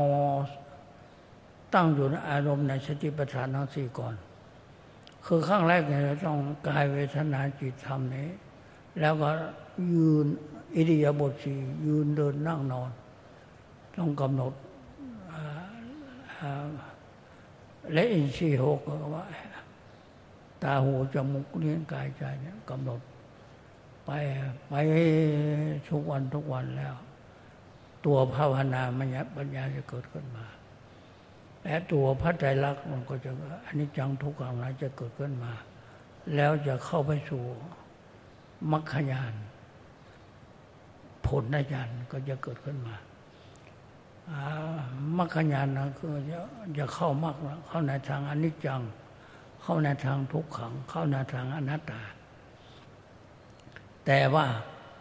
ตั้งอยู่ในอารมณ์ในสติปัฏฐานทั้งสี่ก่อน คือข้างแรกเนี่ยเราต้องกายเวทนาจิตธรรมนี้ แล้วก็ยืนอิริยาบถสี่ยืนเดินนั่งนอน ต้องกำหนดและอินทรีย์หกก็ว่า ตาหูจมูกเลี้ยงกายใจเนี่ยกำหนด ไปไปทุกวันทุกวันแล้ว ตัวภาวนามัญญปัญญาจะเกิดขึ้นมา และตัวพระใจรักมันก็จะอันนี้จังทุกขังนั้นจะเกิดขึ้นมา แล้วจะเข้าไปสู่มรรคญาณผลญาณก็จะเกิดขึ้นมามรรคญาณนะคือจะจะเข้ามรรคเข้าในทางอนิจจัง เข้าในทางทุกขัง เข้าในทางอนัตตา แต่ว่า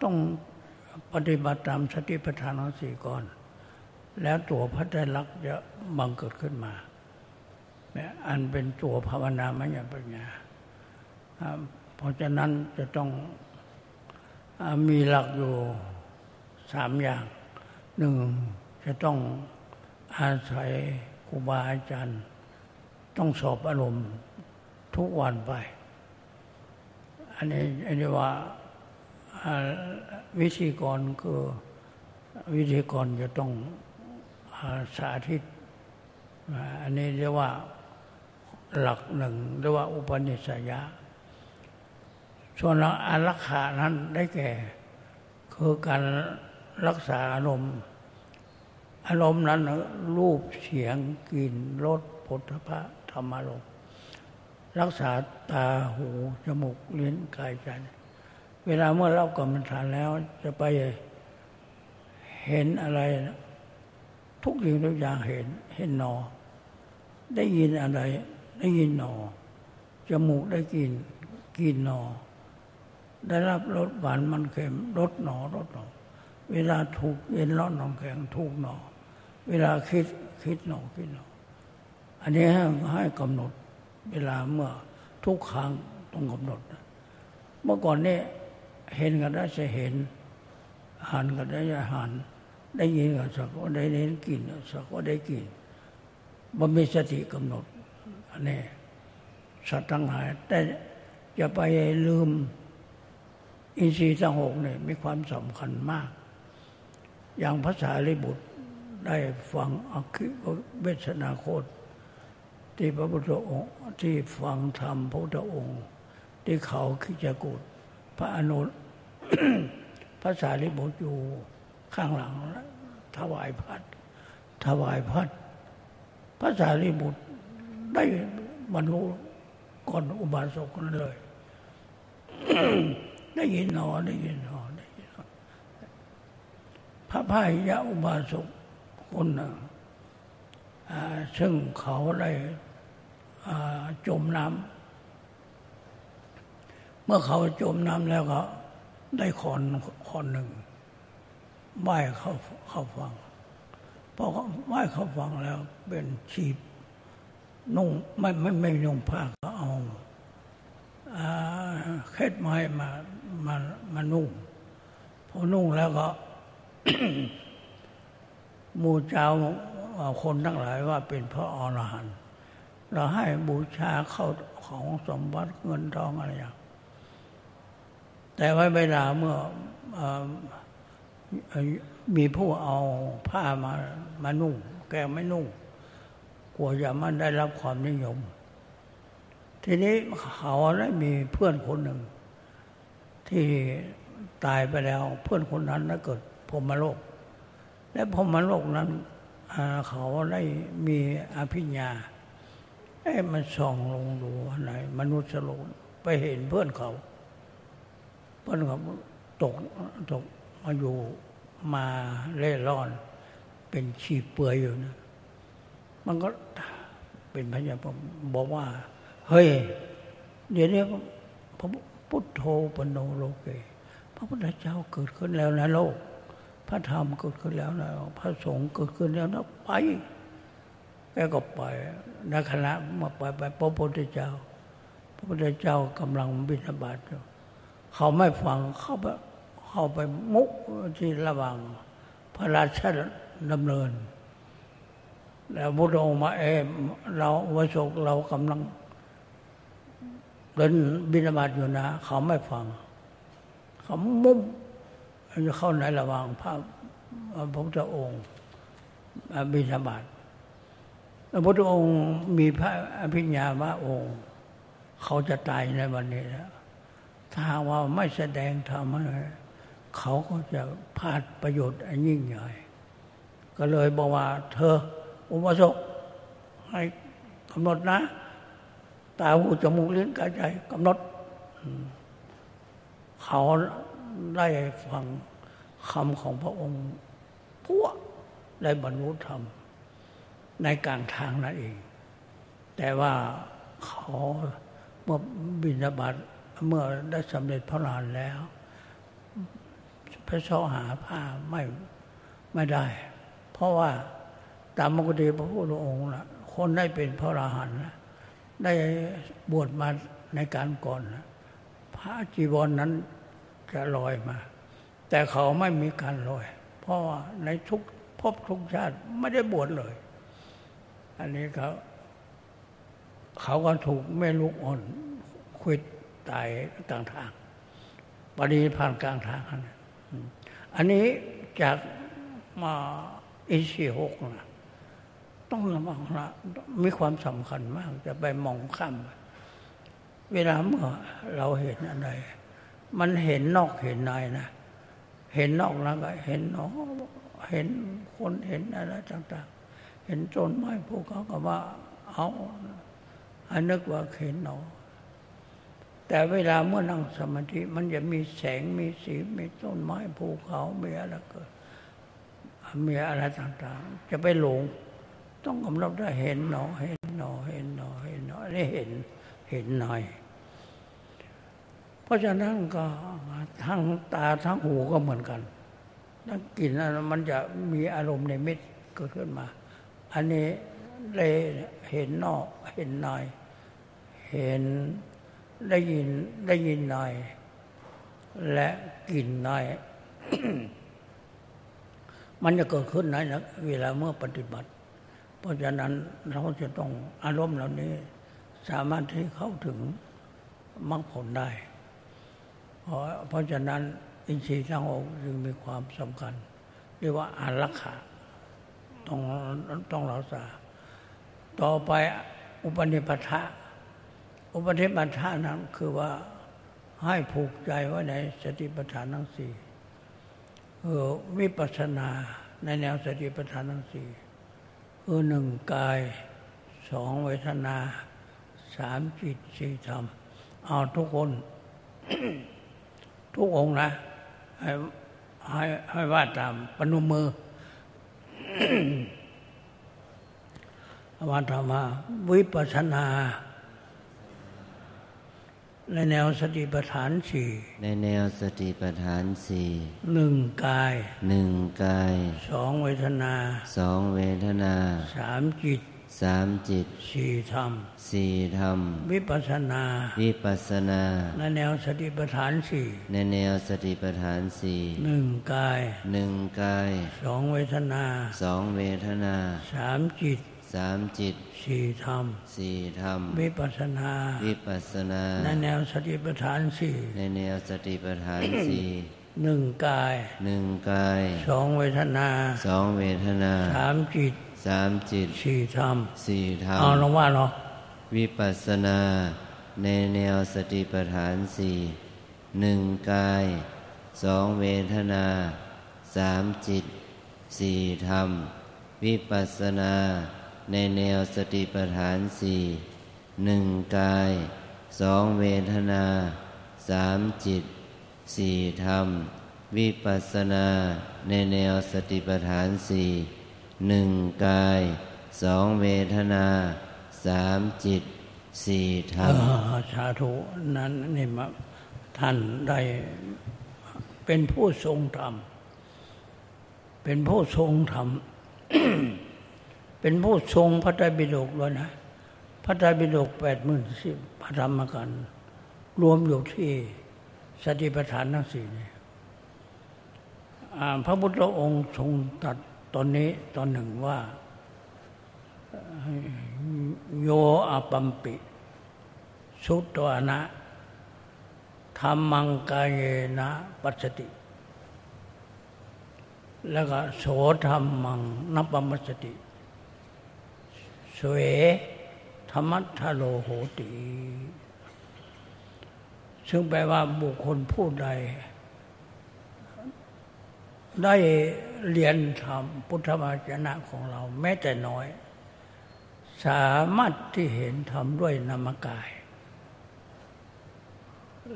ต้อง ปฏิบัติตามสติปัฏฐานทั้งสี่ก่อน แล้วตัวพระไตรลักษณ์จะบังเกิดขึ้นมาอันเป็นตัวภาวนามยปัญญา เพราะฉะนั้นจะต้องมีหลักอยู่สามอย่างหนึ่งจะต้องอาศัยครูบาอาจารย์ ต้องสอบอารมณ์ทุกวันไป อันนี้อันนี้ว่า วิธีกรคือวิธีกรจะต้องสาธิต อันนี้เรียกว่าหลักหนึ่งเรียกว่าอุปนิสัยะ ส่วนอารักขานั้นได้แก่ คือการรักษาอารมณ์ อารมณ์นั้นรูปเสียงกลิ่นรสผลพระธรรมารมณ์รักษาตาหูจมูกลิ้นกายใจ เวลาเมื่อเล่ากรรมฐานแล้ว จะไปเห็นอะไร ทุกอย่างทุกอย่างเห็น เห็นหนอ ได้ยินอะไร ได้ยินหนอจมูกได้กินกินหนอ ได้รับรสหวานมันเค็มรสหนอรสหนอ เวลาถูกเย็นร้อนหนองแข็งถูกหนอ เวลาคิดคิดหนอคิดหนอ อันนี้ให้ให้กำหนด เวลาเมื่อทุกครั้งต้องกำหนด เมื่อก่อนเนี้ เห็นก็ได้จะเห็นหันก็ได้จะหันได้ยินก็สักว่าได้เห็นกินสักว่าได้กินมันมีสติกำหนดอันนี้สัตว์ทั้งหลาย แต่จะไปลืม อินทรีย์ทั้งหกเนี่ยมีความสำคัญมาก อย่างภาษาลิบุตรได้ฟังอคิเวชนาโคต ที่พระพุทธองค์ที่ฟังธรรมพระพุทธองค์ ที่เขาคิจกุฏ พระอนุพระสารีบุตรอยู่ข้างหลังถวายพัดถวายพัดพระสารีบุตรได้บรรลุก่อนอุบาสกนั้นเลย ได้ยินหนอได้ยินหนอได้ยินพระพายยะอุบาสกคนหนึ่งซึ่งเขาได้จมน้ำ เมื่อเขาจมน้ำแล้วก็ได้คอนคอนหนึ่งไหว้เขาเขาฟังพอไหว้เขาฟังแล้วเป็นชีพนุ่งไม่ไม่ไม่นุ่งผ้าก็เอาเคล็ดไม้มามามานุ่งพอนุ่งแล้วก็มูเจ้าคนทั้งหลายว่าเป็นพระอรหันต์เราให้บูชาเข้าของสมบัติเงินทองอะไรอย่าง แต่ไว้เวลาเมื่อมีผู้เอาผ้ามามานุ่ง แกไม่นุ่ง กลัวจะมันได้รับความนิยม ทีนี้เขาได้มีเพื่อนคนหนึ่ง ที่ตายไปแล้วเพื่อนคนนั้นนั้นเกิดพรมโลก และพรมโลกนั้นเขาได้มีอภิญญาออ้มันส่องลงดูไหนมนุษย์โลนไปเห็นเพื่อนเขา เพื่อนเขาตกตกมาอยู่มาเล่ร่อน เป็นชีเปื่อยอยู่นะ มันก็เป็นพญาผมบอกว่า เฮ้ย เดี๋ยวนี้พระพุทโธปโนโลเกพระพุทธเจ้าเกิดขึ้นแล้วนะโลก พระธรรมเกิดขึ้นแล้วนะพระสงฆ์เกิดขึ้นแล้วนะไปแกก็ไปในคณะมาไปไปพระพุทธเจ้า พระพุทธเจ้ากำลังบิณฑบาตอยู่ เขาไม่ฟังเขาไปเขาไปมุกที่ระหว่างพระราชดำเนิน แล้วพระองค์มาเอเราวสกเรากำลังเดินบิณฑบาตอยู่นะ เขาไม่ฟัง เขามุมจะเข้าในระหว่างพระพระพุทธองค์บิณฑบาตพระพุทธองค์มีพระอภิญญาว่าองค์ เขาจะตายในวันนี้แล้ว ถ้าว่าไม่แสดงธรรมเขาก็จะพลาดประโยชน์อันยิ่งใหญ่ ก็เลยบอกว่า เธอ อุปสมให้กำหนดนะ ตาหูจมูกลิ้นกายใจกำหนด เขาได้ฟังคำของพระองค์พวกได้บรรลุธรรม ในกลางทางนั่นเอง แต่ว่าเขาเมื่อบินาบัต เมื่อได้สำเร็จพระนานแล้วพระเสาหาผ้าไม่ไม่ได้ เพราะว่าตามมกติพระพุทธองค์นะคนได้เป็นพระอรหันต์ได้บวชมาในการก่อนนะพระจีวรนนั้นจะลอยมา แต่เขาไม่มีการลอย เพราะว่าในทุกภพทุกชาติไม่ได้บวชเลย อันนี้เขาเขาก็ถูกแม่ลูกอ่อนคิด ตายกลางทางปฏิผ่านกลางทาง อันนี้จากมาอิชีหกนะต้องระวังละมีความสำคัญมากจะไปมองข้ามเวลาเมื่อเราเห็นอะไร มันเห็นนอกเห็นในนะ เห็นนอกแล้วก็เห็นนอกเห็นคนเห็นอะไรต่าง ๆ เห็นต้นไม้ภูเขาก็ว่าเอาอันนึกว่าเห็นนอก แต่เวลาเมื่อนั่งสมาธิมันจะมีแสงมีสีมีต้นไม้ภูเขามีอะไรเกิดมีอะไรต่างๆ จะไปหลง ต้องกำลังได้เห็นหนอ เห็นหนอ เห็นหนอ เห็นหนอได้เห็นเห็นหน่อย เพราะฉะนั้นก็ทั้งตาทั้งหูก็เหมือนกันทั้งกลิ่นมันจะมีอารมณ์ในมิตเกิดขึ้นมา อันนี้เลยเห็นนอก เห็นในเห็น ได้ยินได้ยินหน่อย และกินหน่อย มันจะเกิดขึ้นนะนะเวลาเมื่อปฏิบัติ เพราะฉะนั้นเราจะต้องอารมณ์เหล่านี้ สามารถที่เข้าถึงมรรคผลได้ เพราะเพราะฉะนั้นอินทรีย์ทั้งองค์จึงมีความสำคัญ เรียกว่าอารักขาต้องต้องรักษา ต่อไปอุปนิปทะ อุปธิปัฏฐานนั้นคือว่าให้ผูกใจไว้ในสติปัฏฐานทั้งสี่คือวิปัสสนาในแนวสติปัฏฐานทั้งสี่คือหนึ่งกายสองเวทนาสามจิตสี่ธรรม เอาทุกคน ทุกองนะ ให้ให้ให้ว่าตามปนุมือว่าธรรมาวิปัสนา ในแนวสติปัฏฐานสี่ในแนวสติปัฏฐานสี่หนึ่งกายหนึ่งกายสองเวทนาสองเวทนาสามจิตสามจิตสี่ธรรมสี่ธรรม วิปัสนา วิปัสนา ในแนวสติปัฏฐานสี่ในแนวสติปัฏฐานสี่หนึ่งกายหนึ่งกายสองเวทนาสองเวทนาสามจิต สามจิตสี่ธรรมสี่ธรรม วิปัสนา วิปัสนา ในแนวสติปัฏฐานสี่ในแนวสติปัฏฐานสี่หนึ่งกายหนึ่งกายสองเวทนาสองเวทนาสามจิตสามจิตสี่ธรรมสี่ธรรมเอาลงว่าเนาะวิปัสนา ในแนวสติปัฏฐานสี่หนึ่งกายสองเวทนาสามจิตสี่ธรรม วิปัสนา ในแนวสติปัฏฐานสี่หนึ่งกายสองเวทนาสามจิตสี่ธรรม วิปัสสนาในแนวสติปัฏฐานสี่หนึ่งกายสองเวทนาสามจิตสี่ธรรมสาธุนั้นนี่มาท่านได้เป็นผู้ทรงธรรม เป็นผู้ทรงธรรม เป็นผู้ทรงพระไตรปิฎกเลยนะ พระไตรปิฎกแปดหมื่นสิบพระธรรมกัน รวมอยู่ที่สติปัฏฐานทั้งสี่นี่พระพุทธองค์ทรงตัดตอนนี้ตอนหนึ่งว่า โยอาปัมปิ สุตวานะธรรมังกายนะปัสสติ แล้วก็โสธรรมังนับปมัสสติ สเวธรรมัทโลโหติ ซึ่งแปลว่าบุคคลผู้ใด ได้เรียนธรรมพุทธวจนะของเรา แม้แต่น้อย สามารถที่เห็นธรรมด้วยนามกาย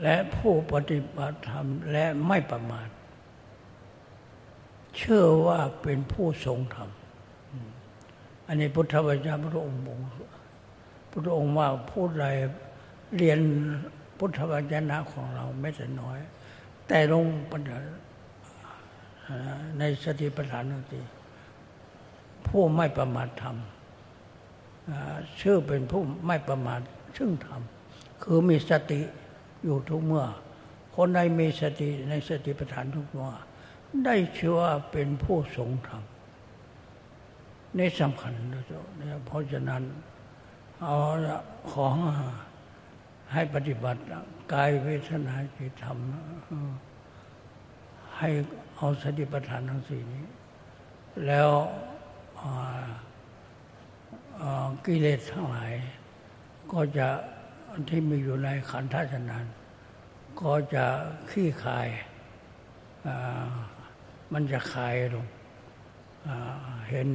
และผู้ปฏิบัติธรรมและไม่ประมาทเชื่อว่าเป็นผู้ทรงธรรม อันนี้พุทธวจนะพระองค์บอกพระองค์ว่าผู้ใดเรียนพุทธวจนะของเราไม่แต่น้อย แต่ลงปัญญาในสติปัฏฐานนทีผู้ไม่ประมาทธรรมชื่อเป็นผู้ไม่ประมาทซึ่งธรรมคือมีสติอยู่ทุกเมื่อ คนใดมีสติในสติปัฏฐานทุกเมื่อ ได้ชื่อว่าเป็นผู้ทรงธรรม นี่สำคัญนะเจ๊ะเพราะฉะนั้นเอาของให้ปฏิบัติกายเวทนาจิตธรรมให้เอาสติปัฏฐานทั้งสี่นี้ แล้วกิเลสทั้งหลาย ก็จะที่มีอยู่ในขันธ์ทัศนานก็จะขี้คาย มันจะคายลงเห็น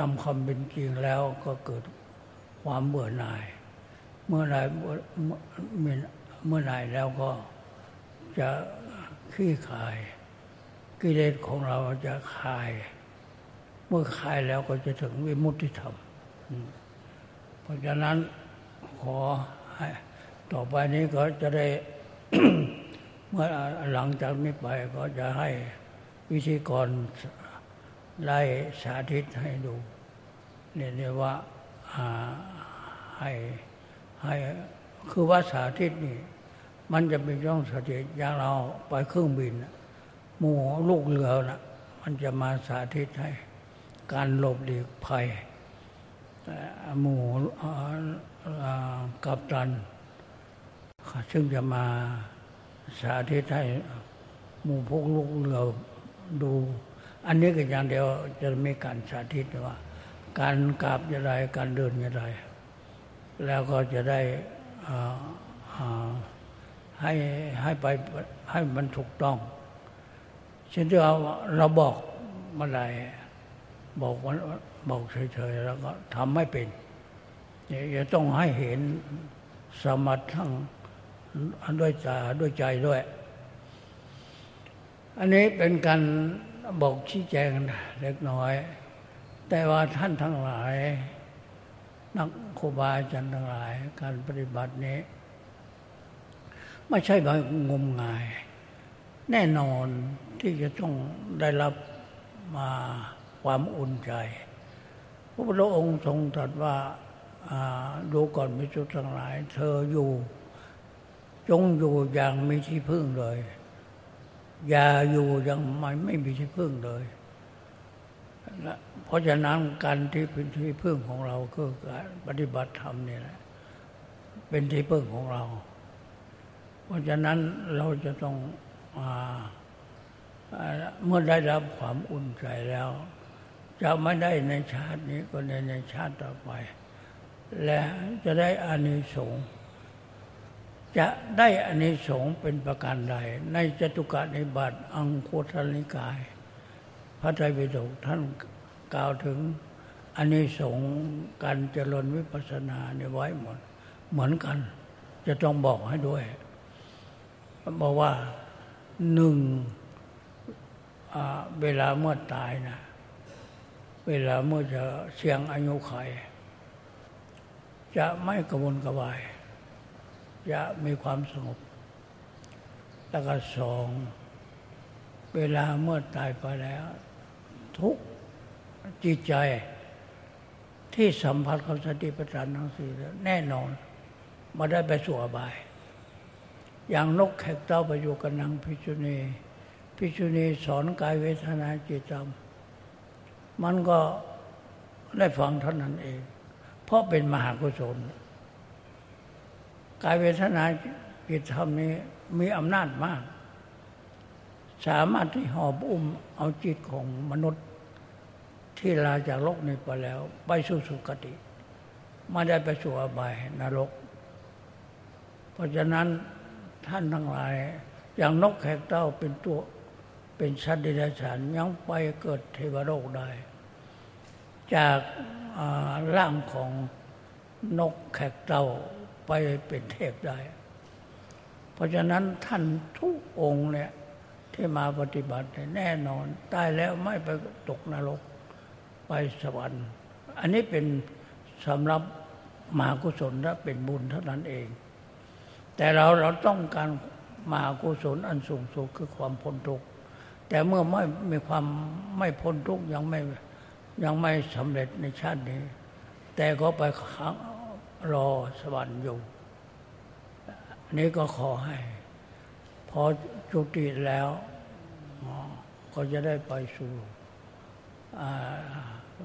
ตามความเป็นจริงแล้วก็เกิดความเบื่อหน่าย เมื่อไรเมื่อไหร่แล้วก็จะขี้คาย กิเลสของเราจะคาย เมื่อคายแล้วก็จะถึงวิมุตติธรรม เพราะฉะนั้นขอให้ต่อไปนี้ก็จะได้เมื่อหลังจากนี้ไปก็จะให้วิธีกร ไล่สาธิตให้ดูเนี่ยเรียกว่าให้ให้คือว่าสาธิตนี่ มันจะเป็นช่องสาธิตอย่างเราไปเครื่องบินหมู่ลูกเรือนะมันจะมาสาธิตให้ การหลบหลีกภัยหมู่กับตัน ซึ่งจะมาสาธิตให้หมู่พวกลูกเรือดู อันนี้ก็อย่างเดียวจะมีการสาธิตว่า การกราบอย่างไรการเดินอย่างไร แล้วก็จะได้ให้ให้ไปให้มันถูกต้องเช่นที่เราเราบอกเมื่อไรบอกวันบอกเฉยๆแล้วก็ทำไม่เป็นจะต้องให้เห็นสมัติทั้งด้วยตาด้วยใจด้วย อันนี้เป็นการ บอกชี้แจงเล็กน้อย แต่ว่าท่านทั้งหลาย นักครูบาอาจารย์ทั้งหลาย การปฏิบัตินี้ ไม่ใช่แบบงมงาย แน่นอนที่จะต้องได้รับมาความอุ่นใจ พระพุทธองค์ทรงตรัสว่าดูก่อนมิจุทั้งหลาย เธออยู่ จงอยู่อย่างมีที่พึ่งเลย อย่าอยู่ย่างไม่ไม่มีที่พึ่งเลยเพราะฉะนั้นการที่เป็นที่พึ่งของเราคือการปฏิบัติธรรมนี่แหละเป็นที่พึ่งของเรา เพราะฉะนั้นเราจะต้องเมื่อได้รับความอุ่นใจแล้ว จะไม่ได้ในชาตินี้ก็ในในชาติต่อไป และจะได้อานิสงส์ จะได้อานิสงส์เป็นประการใด ในจตุกะในบัตอังคุตรนิกาย พระไตรปิฎกท่านกล่าวถึงอันนี้สงการเจริญวิปัสสนาเนี่ยไว้หมด เหมือนกัน จะต้องบอกให้ด้วย บอกว่าหนึ่งเวลาเมื่อตายนะเวลาเมื่อจะเสียงอายุไขจะไม่กระวนกระวาย จะมีความสงบ แล้วก็สอง เวลาเมื่อตายไปแล้ว ทุกจิตใจที่สัมผัสกับสติปัฏฐานทั้งสี่แน่นอนมาได้ไปสู่อบาย อย่างนกแขกเต้าไปอยู่กับนางพิจุณีพิจุณีสอนกายเวทนาจิตธรรมมันก็ได้ฟังเท่านั้นเอง เพราะเป็นมหากุศล กายเวทนาจิตธรรมนี้มีอำนาจมาก สามารถที่หอบอุ้มเอาจิตของมนุษย์ที่ลาจากโลกนี้ไปแล้ว ไปสู่สุคติไม่ได้ไปสู่อบายนรก เพราะฉะนั้นท่านทั้งหลาย อย่างนกแขกเต้าเป็นตัวเป็นสัตว์เดรัจฉานยังไปเกิดเทวโลกได้ จากร่างของนกแขกเต้า ไปเป็นเทพได้ เพราะฉะนั้นท่านทุกองค์เนี่ยที่มาปฏิบัติแน่นอนตายแล้วไม่ไปตกนรก ไปสวรรค์ อันนี้เป็นสำหรับมหากุศลและเป็นบุญเท่านั้นเอง แต่เราเราต้องการมหากุศลอันสูงสุดคือความพ้นทุกข์แต่เมื่อไม่มีความไม่พ้นทุกข์ยังไม่ยังไม่สำเร็จในชาตินี้ แต่ก็ไปค้าง รอสวรรค์อยู่นี้ก็ขอให้ พอจุติแล้ว ก็จะได้ไปสู่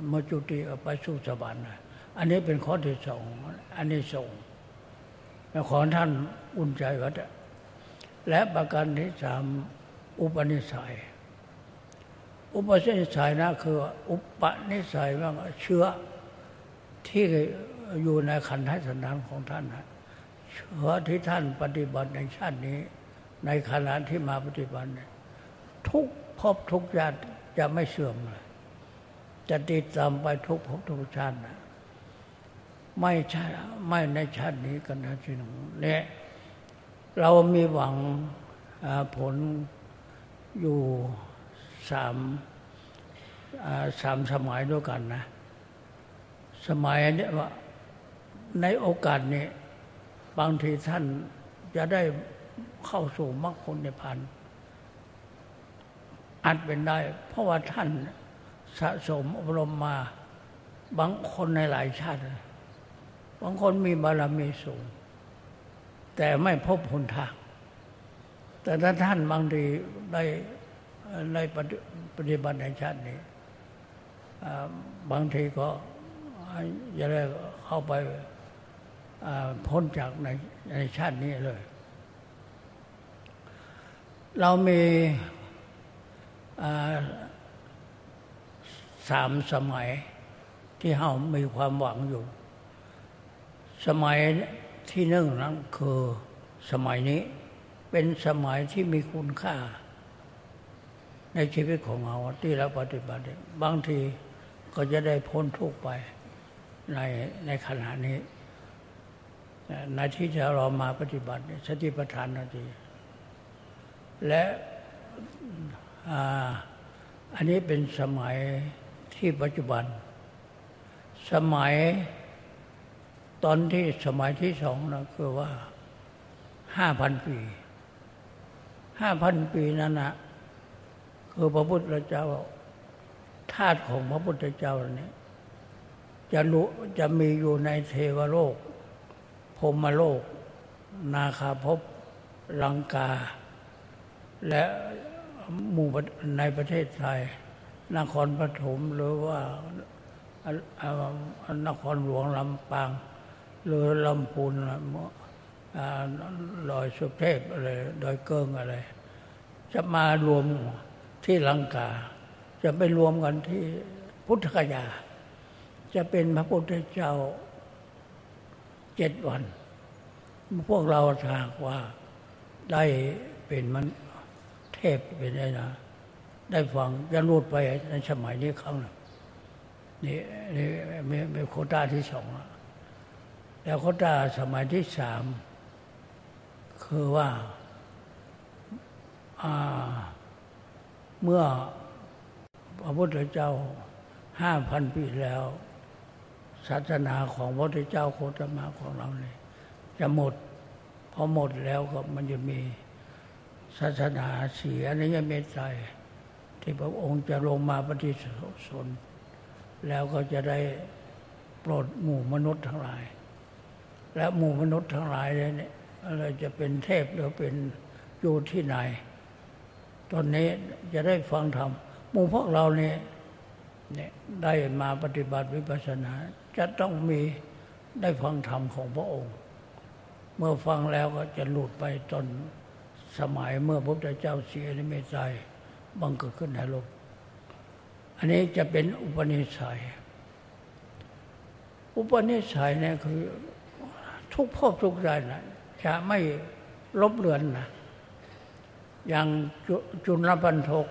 เมื่อจุติไปสู่สวรรค์อันนี้เป็นข้อที่สองอันนี้ส่งขอท่านอุ่นใจวัดและประการที่สามอุปนิสัย อุปนิสัยนะคือ อุปนิสัยว่าเชื้อที่ อยู่ในขันธสันดานของท่านนะเชื้อที่ท่านปฏิบัติในชาตินี้ ในขณะที่มาปฏิบัติทุกภพทุกญาติจะไม่เสื่อมเลยจะติดตามไปทุกภพทุกชาตินะไม่ใช่ไม่ในชาตินี้กันนะที่หนึ่งเนี่ยเรามีหวังผลอยู่สามสามสมัยด้วยกันนะ สมัยนี้ว่า ในโอกาสนี้ บางทีท่านจะได้เข้าสู่มรรคผลในพันอาจเป็นได้ เพราะว่าท่านสะสมอบรมมาบางคนในหลายชาติ บางคนมีบารมีสูง แต่ไม่พบหนทาง แต่ถ้าท่านบางทีได้ในปฏิบัติในชาตินี้ บางทีก็จะได้เข้าไป พ้นจากในในชาตินี้เลย เรามีสามสมัยที่เฮามีความหวังอยู่ สมัยที่หนึ่งนั้นคือสมัยนี้ เป็นสมัยที่มีคุณค่า ในชีวิตของเราที่เราปฏิบัติ บางทีก็จะได้พ้นทุกไปในในขณะนี้ ในที่จะเรามาปฏิบัติสติปัฏฐานนาทีและอันนี้เป็นสมัยที่ปัจจุบัน สมัยตอนที่สมัยที่สองนะคือว่าห้าพันปีห้าพันปีนั้นนะคือพระพุทธเจ้าธาตุของพระพุทธเจ้าเนี่ยจะรู้จะมีอยู่ในเทวโลก มโลก นาคาภพลังกา และหมู่ในประเทศไทย นครปฐมหรือว่านครหลวงลำปาง หรือลำพูนลอยสุเทพอะไรดอยเกิงอะไร จะมารวมที่ลังกา จะไปรวมกันที่พุทธคยา จะเป็นพระพุทธเจ้า เจ็ดวัน พวกเราถากว่าได้เป็นมันเทพเป็นไงนะ ได้ฟังจะรูดไปในสมัยนี้ครั้งหนึ่งนี่นี่มีมีโคต้าที่สองแล้วโคต้าสมัยที่สามคือว่าเมื่อพระพุทธเจ้าห้าพันปีแล้ว ศาสนาของพระพุทธเจ้าโคตมาของเราเนี่ยจะหมดพอหมดแล้วก็มันจะมีศาสนาเสียนี้ยังไม่ใจที่พระองค์จะลงมาปฏิสนแล้วก็จะได้ปรดหมู่มนุษย์ทั้งหลาย และหมู่มนุษย์ทั้งหลายเนี่ยอะไรจะเป็นเทพหรือเป็นอยู่ที่ไหน ตอนนี้จะได้ฟังธรรมหมู่พวกเราเนี่ยเนี่ยได้มาปฏิบัติวิปัสสนา จะต้องมีได้ฟังธรรมของพระองค์ เมื่อฟังแล้วก็จะหลุดไปจนสมัยเมื่อพระพุทธเจ้าเสียในเมตใจบังเกิดขึ้นในโลกอันนี้จะเป็นอุปนิสัย อุปนิสัยเนี่ยคือทุกภพทุกใจนะจะไม่ลบเลือนนะอย่างจุลปันทก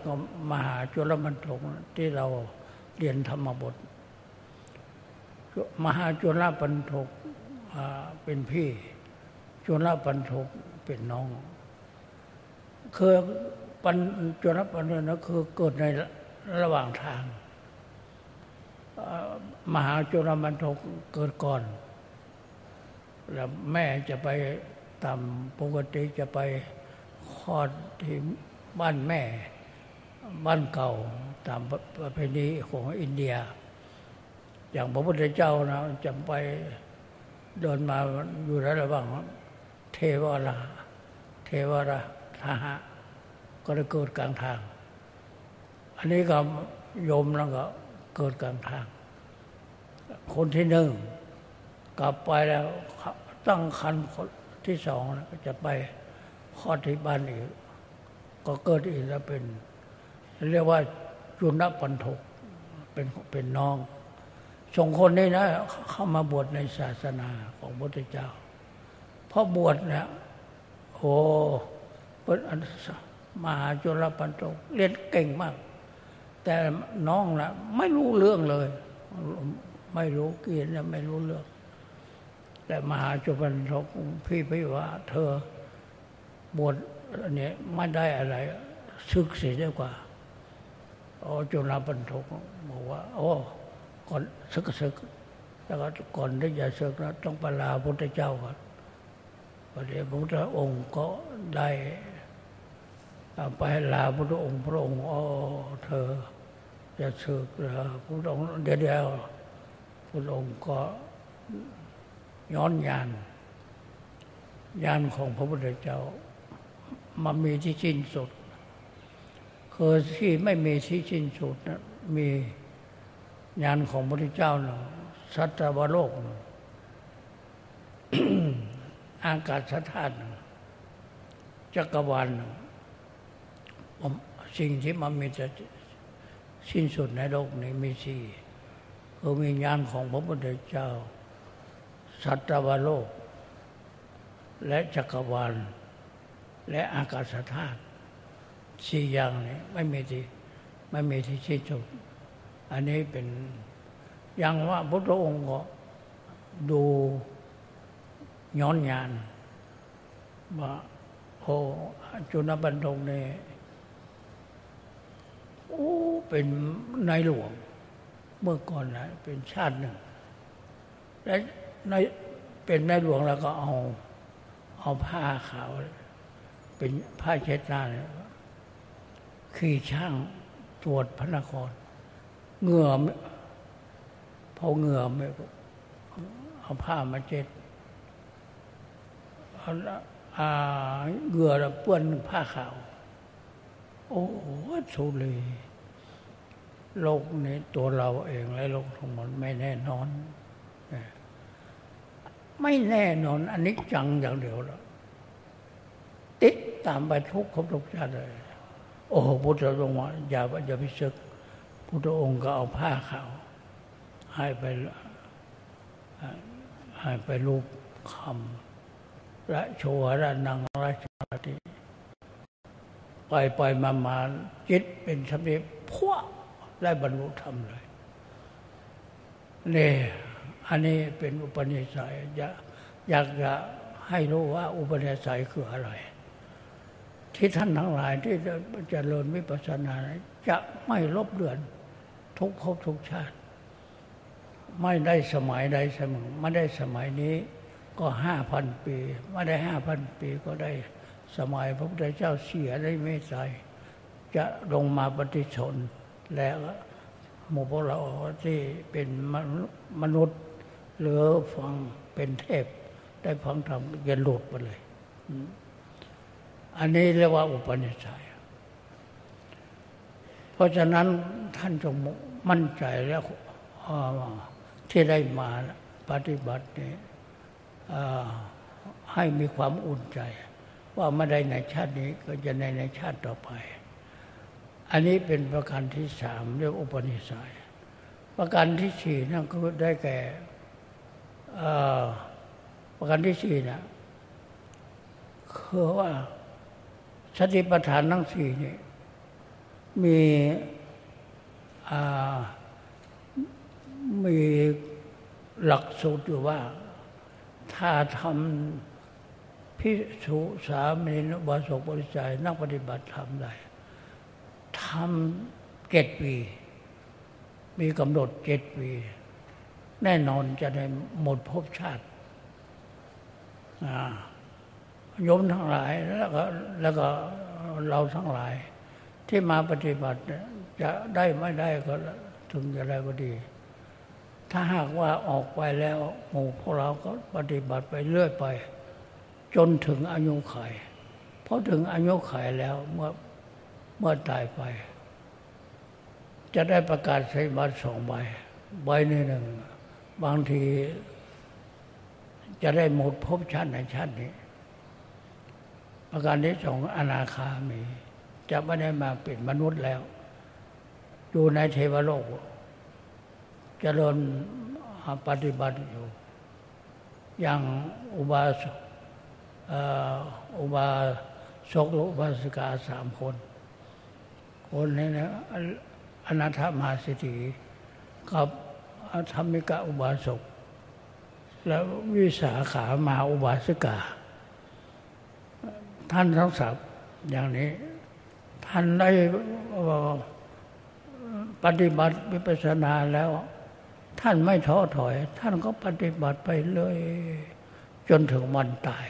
มหาจุลปันทกที่เราเรียนธรรมบท มหาจุลปันทกเป็นพี่ จุลปันทกเป็นน้องคือปันจุลปันทกนะคือเกิดในระหว่างทาง มหาจุลปันทกเกิดก่อน แล้วแม่จะไปตามปกติจะไปคลอดที่บ้านแม่ บ้านเก่าตามประเพณีของอินเดีย อย่างพระพุทธเจ้านะจะไปเดินมาอยู่ระหว่างเทวราเทวราทหะก็ได้เกิดกลางทาง อันนี้ก็โยมแล้วก็เกิดกลางทาง คนที่หนึ่งกลับไปแล้วตั้งคันที่สองจะไปคลอดที่บ้านอีก ก็เกิดอีกแล้วเป็น เรียกว่าจุนปันทกเป็นเป็นน้อง ส่งคนนี้นะ เข้ามาบวชในศาสนาของพระพุทธเจ้าเพราะบวชเนี่ยโอ้เป็นมหาจุลปันทกเรียนเก่งมาก แต่น้องนะไม่รู้เรื่องเลย ไม่รู้เกียรติไม่รู้เรื่อง แต่มหาจุบันทกพี่พี่ว่า เธอบวชเนี่ยไม่ได้อะไรซึกเสียดีกว่าโอ้จุลปันทกบอกว่า โอ้ ก่อนซึกซึกแล้วก็ก่อนที่จะซึกนะต้องปลาพุทธเจ้าก่อนพอดีพระพุทธองค์ก็ได้ไปลาพระองค์พระองค์อ๋อเธอจะศึกแล้วพระองค์เดียวพระองค์ก็ย้อนยานยานของพระพุทธเจ้ามันมีที่สิ้นสุดคือที่ไม่มีที่สิ้นสุดนะมี ยานของพระพุทธเจ้านะสัตวโลกนะอากาศธาตุจักรวาลสิ่งที่มันมีจะสิ้นสุดในโลกนี้มีสี่คือมีญาณของพระพุทธเจ้า สัตวโลก และจักรวาล และอากาศธาตุสี่อย่างนี้ไม่มีที่ไม่มีที่สิ้นสุด อันนี้เป็นอย่างว่าพระองค์ก็ดูย้อนยานว่าโอ้จุนบันทงเนี่ยโอ้เป็นนายหลวง เมื่อก่อนนะเป็นชาติหนึ่ง และในเป็นแม่หลวงแล้วก็เอา เอาผ้าขาว เป็นผ้าเช็ดหน้าเนี่ยขี่ช่างตรวจพระนคร เหงื่อพอเหงื่อมเอาผ้ามาเช็ดเหงื่อเปื้อนผ้าขาว โอ้โหสุเลยโลกนี้ตัวเราเองและโลกทั้งหมดไม่แน่นอน ไม่แน่นอนอันนี้จังอย่างเดียวแล้วติดตามไปทุกขบทุกชาติเลย โอ้โหพุทธองค์อย่าอย่าพิศึก พุทธองค์ก็เอาผ้าขาวให้ไปให้ไปรูปคำและโชวระนังราชาติไปไปมามาจิตเป็นสำเร็จพวกได้บรรลุธรรมเลยนี่อันนี้เป็นอุปนิสัยอยากอยากจะให้รู้ว่าอุปนิสัยคืออะไร ที่ท่านทั้งหลายที่จะเจริญวิปัสสนาจะไม่ลบเลือน ทุกภพทุกชาติ ไม่ได้สมัยใดสมัยไม่ได้สมัยนี้ก็ห้าพันปี ไม่ได้ห้าพันปีก็ได้สมัยพระพุทธเจ้าเสียได้ไม่ใจจะลงมาปฏิชนแล้วหมู่พวกเราที่เป็นมนุษย์ หรือฟังเป็นเทพ ได้ฟังธรรมยันหลุดไปเลย อันนี้เรียกว่าอุปนิสัย เพราะฉะนั้นท่านจงมั่นใจแล้วที่ได้มาปฏิบัตินี้ให้มีความอุ่นใจ ว่าไม่ได้ในชาตินี้ก็จะในในชาติต่อไป อันนี้เป็นประการที่สามเรียกอุปนิสัย ประการที่สี่นั่นก็ได้แก่ประการที่สี่นะคือว่าสติปัฏฐานทั้งสี่นี่ มีมีหลักสูตรอยู่ว่า ถ้าทำพิสุสามีนบาสกบริจัยนักปฏิบัติทำได้ทำเจ็ดปี มีกำหนดเจ็ดปี แน่นอนจะได้หมดภพชาติโยมทั้งหลายแล้วก็แล้วก็เราทั้งหลาย ที่มาปฏิบัติจะได้ไม่ได้ก็ถึงจะได้ก็ดี ถ้าหากว่าออกไปแล้วหมู่พวกเราก็ปฏิบัติไปเรื่อยไป จนถึงอายุไขเพราะถึงอายุไขแล้วเมื่อเมื่อตายไป จะได้ประกาศใช้บัตรสองใบใบหนึ่งบางทีจะได้หมดภพชาติในชาตินี้ ประการที่สองอนาคามี จะไม่ได้มาเป็นมนุษย์แล้ว อยู่ในเทวโลกเจริญปฏิบัติอยู่ อย่างอุบาสกอุบาสกอุบาสิกาสามคน คนนี้นะอนาถมาสิทธิกับธรรมิกะอุบาสก แล้ววิสาขามาอุบาสิกา ท่านทั้งสับอย่างนี้ ท่านได้ปฏิบัติวิปัสสนาแล้ว ท่านไม่ท้อถอย ท่านก็ปฏิบัติไปเลย จนถึงวันตาย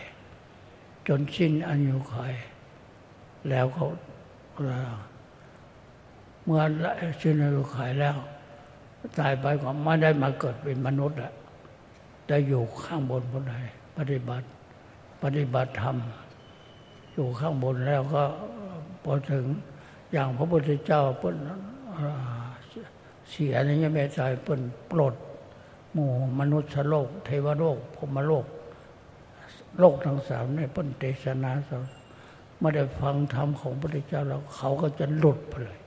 จนสิ้นอายุขัยแล้วเขาเมื่อสิ้นอายุขัยแล้ว ตายไปก็ไม่ได้มาเกิดเป็นมนุษย์อะได้อยู่ข้างบนบนไหนปฏิบัติ ปฏิบัติธรรมอยู่ข้างบนแล้วก็ พอถึงอย่างพระพุทธเจ้าเพิ่นเสียนี่ยังไม่ใจเปิ่นปลด หมู่มนุษย์โลก เทวโลกพรมโลก โลกทั้งสามเนี่ยเปิ้นเทศนาสอนไม่ได้ฟังธรรมของพระพุทธเจ้าแล้วเขาก็จะหลุดไปเลย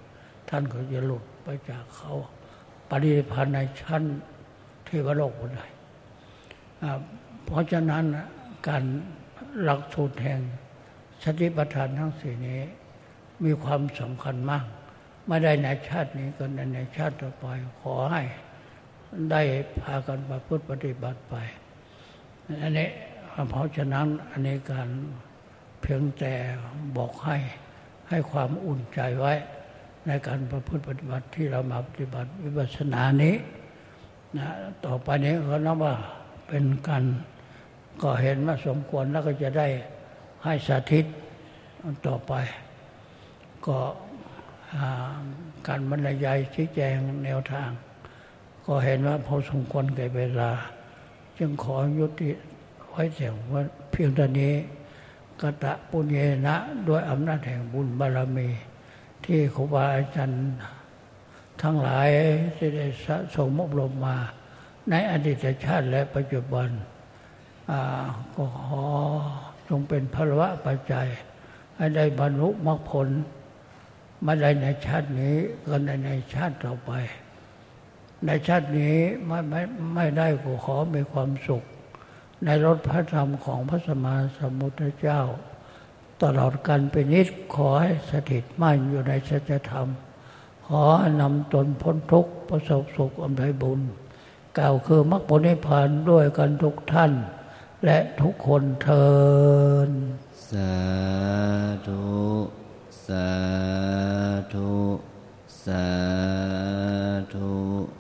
ท่านก็จะหลุดไปจากเขาปริพันธ์ในชั้นเทวโลกคนใดเพราะฉะนั้นการหลักสูตรแห่งสติปัฏฐานทั้งสี่นี้ มีความสำคัญมากไม่ได้ในชาตินี้ก็ในในชาติต่อไปขอให้ได้พากันประพฤติปฏิบัติไป อันนี้เพราะฉะนั้นอันนี้การเพียงแต่บอกให้ให้ความอุ่นใจไว้ในการประพฤติปฏิบัติที่เรามาปฏิบัติวิปัสสนานี้นะต่อไปนี้ก็นับว่าเป็นการก็เห็นว่าสมควรแล้วก็จะได้ให้สาธิตต่อไป ก็การบรรยายชี้แจงแนวทาง ก็เห็นว่าพอสมควรแก่เวลา จึงขอยุติไว้แต่ว่าเพียงเท่านี้กตะปุญเยนะด้วยอำนาจแห่งบุญบารมี ที่ครูบาอาจารย์ทั้งหลายที่ได้สะสมอบรมมา ในอดีตชาติและปัจจุบันก็ขอจงเป็นพลวะปัจจัย ให้ได้บรรลุมรรคผล ม่ได้ในชาตินี้ก็ในในชาติต่อไป ในชาตินี้ไม่ไม่ไม่ได้ก็ขอมีความสุข ในรถพระธรรมของพระสมมาสมุทรเจ้า ตลอดกันเป็นนิดขอให้สถิตมั่นอยู่ในสัจธรรม ขอนำตนพ้นทุกข์ประสบสุขอำไพบุญกล่าวคือมรรคผลนิพพานด้วยกันทุกท่าน และทุกคนเทินสาธุ สาธุ สาธุ